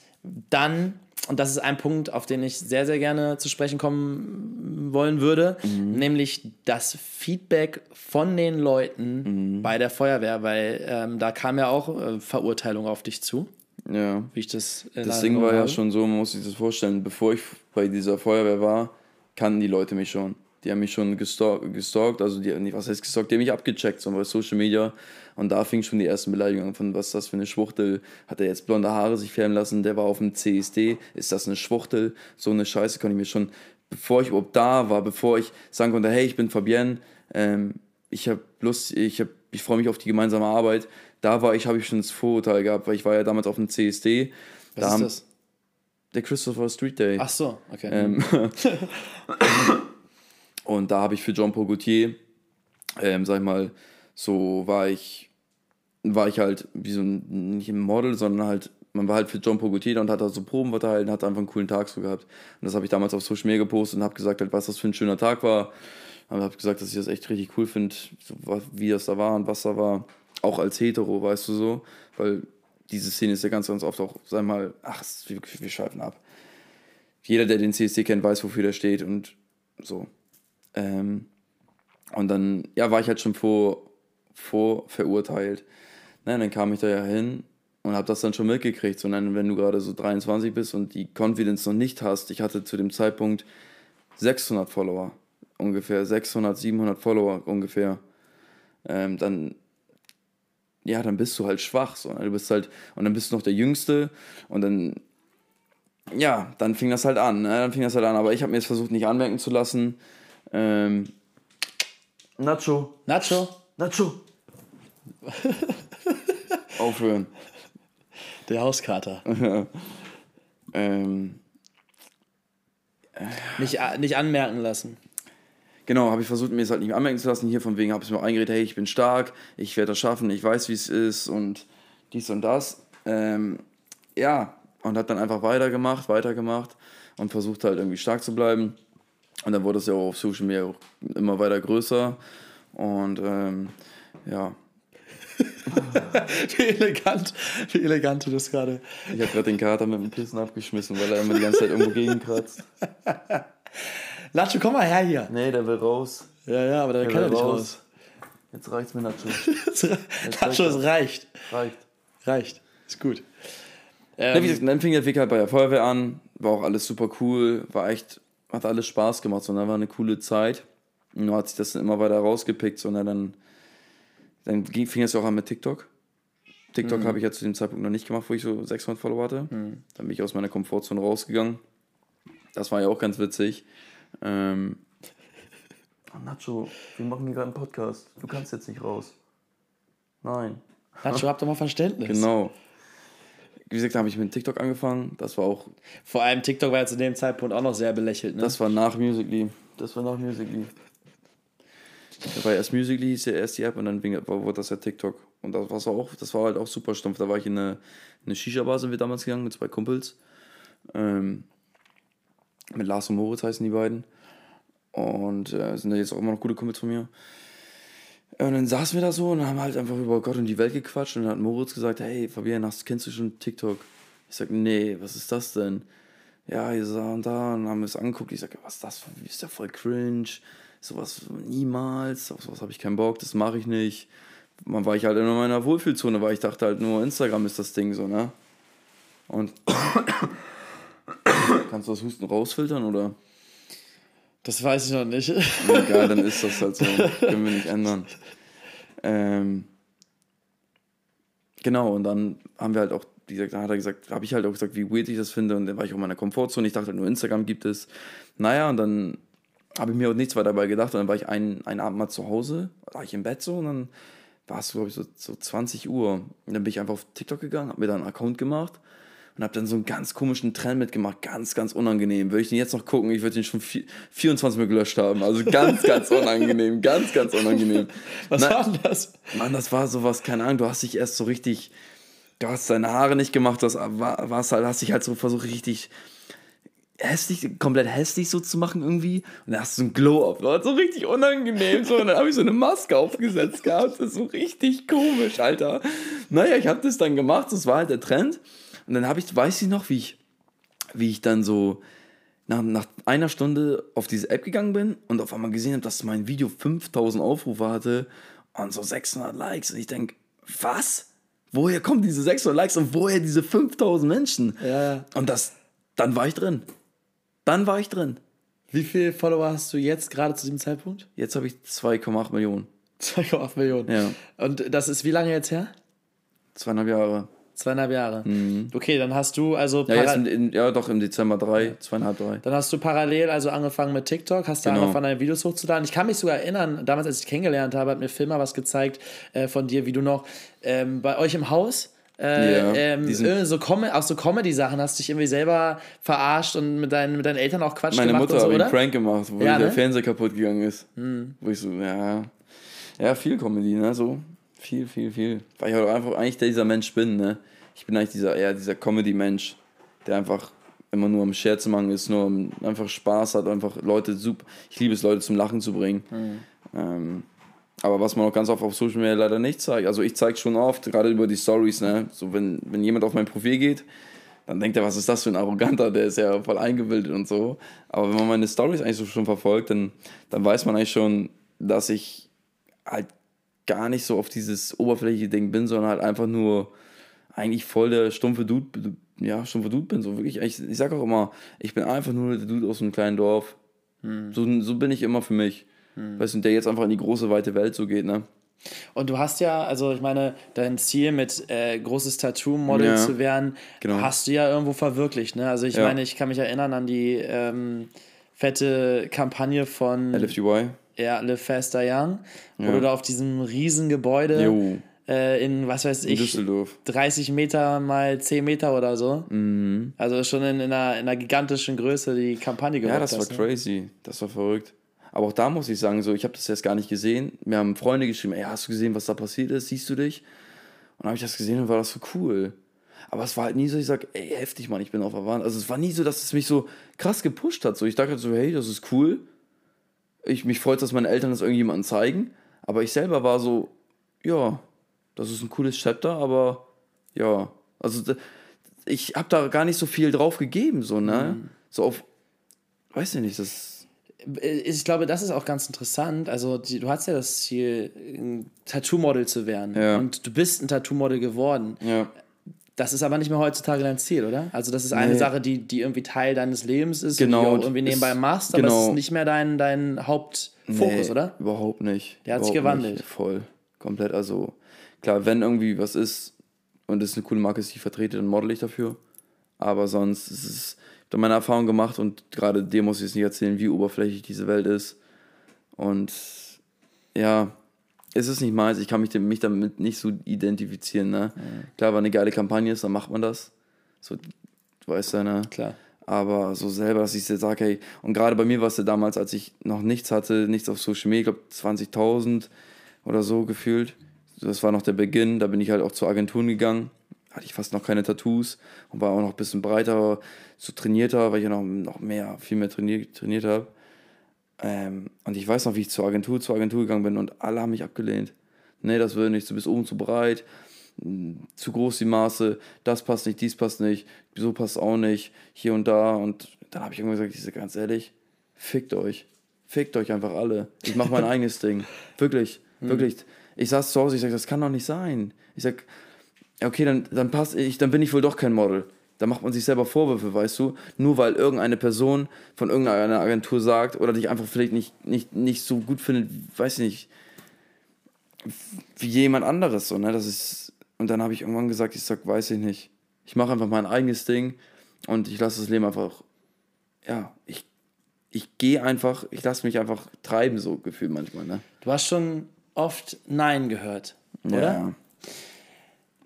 S1: dann, und das ist ein Punkt, auf den ich sehr, sehr gerne zu sprechen kommen wollen würde, mhm. nämlich das Feedback von den Leuten mhm. bei der Feuerwehr, weil ähm, da kam ja auch äh, Verurteilung auf dich zu.
S2: Ja. Wie ich das. das Ding war ja schon so, man muss sich das vorstellen, bevor ich bei dieser Feuerwehr war, kannten die Leute mich schon. Die haben mich schon gestalkt, gestalkt also die, was heißt gestalkt, die haben mich abgecheckt, so bei Social Media. Und da fing schon die ersten Beleidigungen von, was ist das für eine Schwuchtel? Hat er jetzt blonde Haare sich färben lassen? Der war auf dem CSD. Ist das eine Schwuchtel? So eine Scheiße konnte ich mir schon, bevor ich überhaupt da war, bevor ich sagen konnte, hey, ich bin Fabienne, ähm, ich habe Lust, ich, hab, ich freue mich auf die gemeinsame Arbeit. Da war ich, habe ich schon das Vorurteil gehabt, weil ich war ja damals auf dem CSD.
S1: Was da ist haben, das?
S2: Der Christopher Street Day.
S1: Ach so, okay.
S2: Ähm, Und da habe ich für John Paul Gaultier, ähm, sag ich mal, so war ich, war ich halt wie so ein, nicht ein Model, sondern halt, man war halt für John Paul Gaultier und hat da so Proben verteilt und hat einfach einen coolen Tag so gehabt. Und das habe ich damals auf Social Media gepostet und habe gesagt, halt, was das für ein schöner Tag war. Und habe gesagt, dass ich das echt richtig cool finde, so, wie das da war und was da war. Auch als Hetero, weißt du so. Weil diese Szene ist ja ganz, ganz oft auch, sag mal, ach, wir, wir schweifen ab. Jeder, der den CSD kennt, weiß, wofür der steht und so. Ähm, und dann, ja, war ich halt schon vor, vor verurteilt. Na, dann kam ich da ja hin und habe das dann schon mitgekriegt. So, dann, wenn du gerade so 23 bist und die Confidence noch nicht hast, ich hatte zu dem Zeitpunkt 600 Follower, ungefähr 600, 700 Follower ungefähr, ähm, dann ja, dann bist du halt schwach. So. Du bist halt, und dann bist du noch der Jüngste und dann, ja, dann fing das halt an. Ne? Dann fing das halt an. Aber ich habe mir jetzt versucht, nicht anmerken zu lassen. Ähm, Nacho.
S1: Nacho.
S2: Nacho. Aufhören.
S1: Der Hauskater.
S2: ähm,
S1: nicht, nicht anmerken lassen.
S2: Genau, habe ich versucht, mir es halt nicht anmerken zu lassen. Hier von wegen habe ich mir auch eingeredet, hey, ich bin stark, ich werde das schaffen, ich weiß, wie es ist und dies und das. Ähm, ja, und hat dann einfach weitergemacht, weitergemacht und versucht halt irgendwie stark zu bleiben. Und dann wurde es ja auch auf Social Media auch immer weiter größer. Und ähm, ja.
S1: wie elegant, wie elegant du das gerade.
S2: Ich habe gerade den Kater mit dem Kissen abgeschmissen, weil er immer die ganze Zeit irgendwo gegenkratzt.
S1: Nacho, komm mal her hier.
S2: Nee, der will raus.
S1: Ja, ja, aber der, der kann ja nicht raus. raus.
S2: Jetzt reicht's mir, Nacho.
S1: Nacho, es reicht.
S2: Reicht.
S1: Reicht. Ist gut.
S2: Ähm, ja, dann fing der Weg halt bei der Feuerwehr an, war auch alles super cool, war echt, hat alles Spaß gemacht, so, dann war eine coole Zeit. Und dann hat sich das dann immer weiter rausgepickt, so, und dann, dann fing es auch an mit TikTok. TikTok mhm. habe ich ja zu dem Zeitpunkt noch nicht gemacht, wo ich so 600 Follower hatte. Mhm. Dann bin ich aus meiner Komfortzone rausgegangen. Das war ja auch ganz witzig. Ähm, oh, Nacho, wir machen hier gerade einen Podcast. Du kannst jetzt nicht raus. Nein.
S1: Nacho, hab doch mal Verständnis.
S2: Genau. Wie gesagt, da habe ich mit TikTok angefangen. Das war auch.
S1: Vor allem TikTok war ja zu dem Zeitpunkt auch noch sehr belächelt, ne?
S2: Das war nach Musically. Das war nach Musically. Da war erst Musically, hieß ja erst die App und dann wurde das ja TikTok. Und das war auch, das war halt auch super stumpf. Da war ich in eine, eine Shisha-Bar, sind wir damals gegangen mit zwei Kumpels. Ähm, mit Lars und Moritz heißen die beiden. Und äh, sind ja jetzt auch immer noch gute Kumpels von mir. Und dann saßen wir da so und haben halt einfach über Gott und die Welt gequatscht. Und dann hat Moritz gesagt: Hey, Fabian, hast, kennst du schon TikTok? Ich sag: Nee, was ist das denn? Ja, hier sah und da. Und dann haben wir es angeguckt. Ich sag: Was ist das? Ist ja voll cringe. Sowas niemals. Auf sowas habe ich keinen Bock. Das mache ich nicht. Man war ich halt in meiner Wohlfühlzone, weil ich dachte halt nur, Instagram ist das Ding so, ne? Und. Kannst du das Husten rausfiltern oder?
S1: Das weiß ich noch nicht.
S2: Egal, dann ist das halt so. Können wir nicht ändern. Ähm, genau, und dann haben wir halt auch, gesagt, da hat er gesagt, habe ich halt auch gesagt, wie weird ich das finde. Und dann war ich auch in meiner Komfortzone. Ich dachte halt nur, Instagram gibt es. Naja, und dann habe ich mir auch nichts weiter dabei gedacht. Und dann war ich einen, einen Abend mal zu Hause, war ich im Bett so und dann war es, glaube ich, so, so 20 Uhr. Und dann bin ich einfach auf TikTok gegangen, habe mir da einen Account gemacht und habe dann so einen ganz komischen Trend mitgemacht, ganz, ganz unangenehm. Würde ich den jetzt noch gucken, ich würde den schon 24 Mal gelöscht haben. Also ganz, ganz unangenehm, ganz, ganz unangenehm.
S1: Was Na, war denn das?
S2: Mann, das war sowas, keine Ahnung, du hast dich erst so richtig, du hast deine Haare nicht gemacht, du hast, warst halt, hast dich halt so versucht, richtig hässlich, komplett hässlich so zu machen irgendwie. Und dann hast du so ein Glow-Up, war so richtig unangenehm. So. Und dann habe ich so eine Maske aufgesetzt gehabt. Das ist so richtig komisch, Alter. Naja, ich habe das dann gemacht, das war halt der Trend. Und dann habe ich, weiß ich noch, wie ich, wie ich dann so nach, nach einer Stunde auf diese App gegangen bin und auf einmal gesehen habe, dass mein Video 5000 Aufrufe hatte und so 600 Likes. Und ich denke, was? Woher kommen diese 600 Likes und woher diese 5000 Menschen?
S1: Ja.
S2: Und das, dann war ich drin. Dann war ich drin.
S1: Wie viele Follower hast du jetzt gerade zu diesem Zeitpunkt?
S2: Jetzt habe ich 2,8 Millionen.
S1: 2,8 Millionen.
S2: Ja.
S1: Und das ist wie lange jetzt her?
S2: Zweieinhalb Jahre.
S1: Zweieinhalb Jahre.
S2: Mhm.
S1: Okay, dann hast du also.
S2: Ja, jetzt in, ja, doch im Dezember drei, zweieinhalb, drei.
S1: Dann hast du parallel also angefangen mit TikTok, hast da genau. angefangen, deine Videos hochzuladen. Ich kann mich sogar erinnern, damals, als ich kennengelernt habe, hat mir Filmer was gezeigt äh, von dir, wie du noch ähm, bei euch im Haus. Äh, yeah, ähm, so Com auch so Comedy-Sachen hast du dich irgendwie selber verarscht und mit deinen, mit deinen Eltern auch Quatsch
S2: Meine
S1: gemacht.
S2: Meine Mutter
S1: so,
S2: hat einen Prank gemacht, wo
S1: ja,
S2: der
S1: ne?
S2: Fernseher kaputt gegangen ist.
S1: Mhm.
S2: Wo ich so, ja. Ja, viel Comedy, ne? So. Viel, viel, viel. Weil ich halt einfach eigentlich dieser Mensch bin, ne? ich bin eigentlich dieser, eher dieser Comedy-Mensch, der einfach immer nur am Scherze machen ist, nur einfach Spaß hat, einfach Leute super. Ich liebe es, Leute zum Lachen zu bringen. Mhm. Ähm, aber was man auch ganz oft auf Social Media leider nicht zeigt. Also ich zeige schon oft, gerade über die Stories, ne? So wenn, wenn jemand auf mein Profil geht, dann denkt er, was ist das für ein Arroganter, der ist ja voll eingebildet und so. Aber wenn man meine Stories eigentlich so schon verfolgt, dann, dann weiß man eigentlich schon, dass ich halt gar nicht so auf dieses oberflächliche Ding bin, sondern halt einfach nur eigentlich voll der stumpfe Dude, ja, stumpfe Dude bin. So wirklich, ich, ich sag auch immer, ich bin einfach nur der Dude aus einem kleinen Dorf. Hm. So, so bin ich immer für mich. Hm. Weißt du, der jetzt einfach in die große, weite Welt so geht, ne?
S1: Und du hast ja, also ich meine, dein Ziel mit äh, großes Tattoo-Model ja, zu werden, genau. hast du ja irgendwo verwirklicht, ne? Also ich ja. meine, ich kann mich erinnern an die ähm, fette Kampagne von
S2: LFGY.
S1: Ja, Live Faster Young, wo ja. du da auf diesem riesen Gebäude
S2: jo
S1: äh, in, was weiß ich,
S2: Düsseldorf.
S1: 30 Meter mal 10 Meter oder so.
S2: Mhm.
S1: Also schon in, in, einer, in einer gigantischen Größe die Kampagne gemacht
S2: Ja, das hast, war ne? crazy. Das war verrückt. Aber auch da muss ich sagen, so, ich habe das jetzt gar nicht gesehen. Mir haben Freunde geschrieben, ey, hast du gesehen, was da passiert ist? Siehst du dich? Und dann habe ich das gesehen und war das so cool. Aber es war halt nie so, ich sag, ey, heftig, Mann, ich bin auf der Wand. Also es war nie so, dass es mich so krass gepusht hat. So, ich dachte halt so, hey, das ist cool. Ich, mich freut, dass meine Eltern das irgendjemandem zeigen. Aber ich selber war so, ja, das ist ein cooles Chapter, aber ja, also ich habe da gar nicht so viel drauf gegeben, so, ne? Mhm. So auf, weiß ich nicht, das.
S1: Äh, ich glaube, das ist auch ganz interessant. Also, die, du hast ja das Ziel, ein Tattoo-Model zu werden. Ja. Und du bist ein Tattoo-Model geworden. Ja. Das ist aber nicht mehr heutzutage dein Ziel, oder? Also, das ist eine nee. Sache, die, die irgendwie Teil deines Lebens ist genau, und die du auch irgendwie nebenbei machst, aber genau. es ist nicht mehr dein, dein Hauptfokus, nee, oder?
S2: Überhaupt nicht.
S1: Der hat sich gewandelt.
S2: Nicht. Voll. Komplett. Also, klar, wenn irgendwie was ist und es eine coole Marke ist, die ich vertrete, dann model ich dafür. Aber sonst ist es, ich habe meine Erfahrung gemacht und gerade dir muss ich jetzt nicht erzählen, wie oberflächlich diese Welt ist. Und ja, es ist nicht meins, ich kann mich, mich damit nicht so identifizieren. Ne? Ja. Klar, wenn eine geile Kampagne ist, dann macht man das. So, du weißt ja, ne?
S1: Klar.
S2: Aber so selber, dass ich jetzt sage, hey, und gerade bei mir war es ja damals, als ich noch nichts hatte, nichts auf Social Media, ich glaube 20.000 oder so gefühlt. Das war noch der Beginn, da bin ich halt auch zu Agenturen gegangen, hatte ich fast noch keine Tattoos und war auch noch ein bisschen breiter, so trainierter, weil ich ja noch, noch mehr, viel mehr trainiert, trainiert habe. Ähm, und ich weiß noch, wie ich zur Agentur, zur Agentur gegangen bin und alle haben mich abgelehnt. Nee, das will nicht, du bist oben zu breit, zu groß die Maße, das passt nicht, dies passt nicht, so passt auch nicht, hier und da. Und dann habe ich irgendwann gesagt, ich sage ganz ehrlich, fickt euch. Fickt euch einfach alle. Ich mache mein eigenes Ding. Wirklich, mhm. wirklich. Ich saß zu Hause, ich sage, das kann doch nicht sein. Ich sage, okay, dann, dann passt ich, dann bin ich wohl doch kein Model. Da macht man sich selber Vorwürfe, weißt du? Nur weil irgendeine Person von irgendeiner Agentur sagt oder dich einfach vielleicht nicht, nicht, nicht so gut findet, weiß ich nicht, wie jemand anderes, so, ne? Das ist. Und dann habe ich irgendwann gesagt, ich sag, weiß ich nicht. Ich mache einfach mein eigenes Ding und ich lasse das Leben einfach. Ja, ich, ich gehe einfach, ich lasse mich einfach treiben, so gefühlt manchmal, ne?
S1: Du hast schon oft Nein gehört, oder? Ja.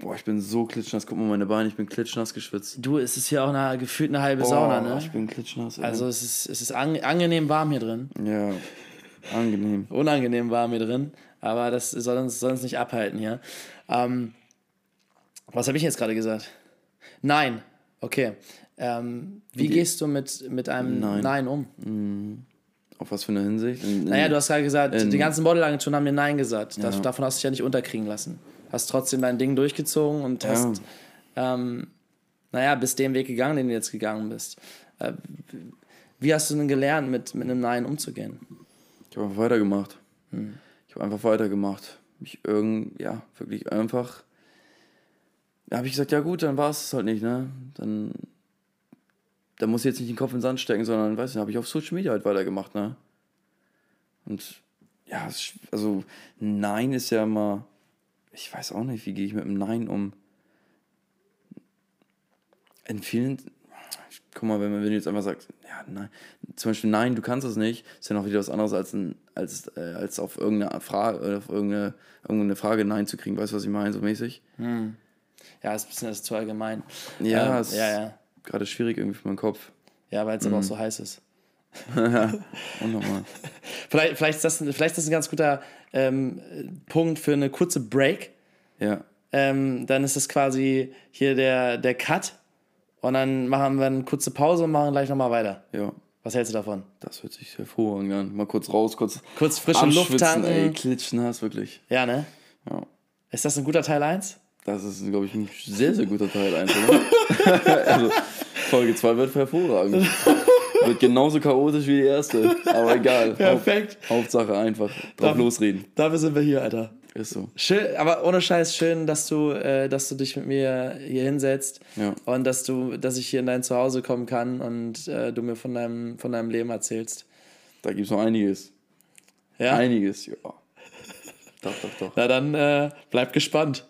S2: Boah, ich bin so klitschnass. Guck mal meine Beine, ich bin klitschnass geschwitzt.
S1: Du, es ist hier auch eine, gefühlt eine halbe Boah, Sauna, ne?
S2: ich bin klitschnass. Ey.
S1: Also es ist, es ist an, angenehm warm hier drin.
S2: Ja, angenehm.
S1: Unangenehm warm hier drin, aber das soll uns, soll uns nicht abhalten hier. Ähm, was habe ich jetzt gerade gesagt? Nein, okay. Ähm, wie okay. gehst du mit, mit einem Nein, Nein um?
S2: Mhm. Auf was für eine Hinsicht?
S1: In, in, naja, du hast gerade gesagt, in, die ganzen Modelagenturen haben dir Nein gesagt. Ja. davon hast du dich ja nicht unterkriegen lassen hast trotzdem dein Ding durchgezogen und ja. hast, ähm, naja, bist den Weg gegangen, den du jetzt gegangen bist. Äh, wie hast du denn gelernt, mit, mit einem Nein umzugehen?
S2: Ich habe einfach weitergemacht. Hm. Ich habe einfach weitergemacht. Mich irgend, ja, wirklich einfach. Da habe ich gesagt, ja gut, dann war es halt nicht, ne? Dann, dann muss ich jetzt nicht den Kopf in den Sand stecken, sondern, weiß nicht, habe ich auf Social Media halt weitergemacht, ne? Und ja, also Nein ist ja immer, ich weiß auch nicht, wie gehe ich mit einem Nein um. In vielen, guck mal, wenn man wenn du jetzt einfach sagst, ja, nein, zum Beispiel nein, du kannst es nicht, ist ja noch wieder was anderes als, ein, als, äh, als auf irgendeine Frage, auf irgendeine, irgendeine Frage Nein zu kriegen. Weißt du, was ich meine, so mäßig?
S1: Hm. Ja, ist ein bisschen das zu allgemein.
S2: Ja, ähm, ist ja, ja. gerade schwierig irgendwie für meinen Kopf.
S1: Ja, weil es mhm. aber auch hm. so heiß ist.
S2: Ja, unnormal.
S1: vielleicht, vielleicht, ist das, vielleicht ist das ein ganz guter ähm, Punkt für eine kurze Break.
S2: Ja.
S1: Ähm, dann ist es quasi hier der, der Cut. Und dann machen wir eine kurze Pause und machen gleich nochmal weiter.
S2: Ja.
S1: Was hältst du davon?
S2: Das hört sich hervorragend an. Mal kurz raus, kurz.
S1: Kurz frische Luft tanken. Ey,
S2: klitschen hast, wirklich.
S1: Ja, ne?
S2: Ja.
S1: Ist das ein guter Teil 1?
S2: Das ist, glaube ich, ein sehr, sehr guter Teil 1, also, Folge 2 wird hervorragend. Wird genauso chaotisch wie die erste. Aber egal.
S1: Perfekt.
S2: Haupt, Hauptsache einfach drauf
S1: da,
S2: losreden.
S1: Dafür sind wir hier, Alter.
S2: Ist so.
S1: Schön, aber ohne Scheiß schön, dass du, äh, dass du dich mit mir hier hinsetzt
S2: ja.
S1: und dass du, dass ich hier in dein Zuhause kommen kann und äh, du mir von deinem, von deinem Leben erzählst.
S2: Da gibt es noch einiges.
S1: Ja.
S2: Einiges, ja.
S1: Doch, doch, doch. Na dann äh, bleib gespannt.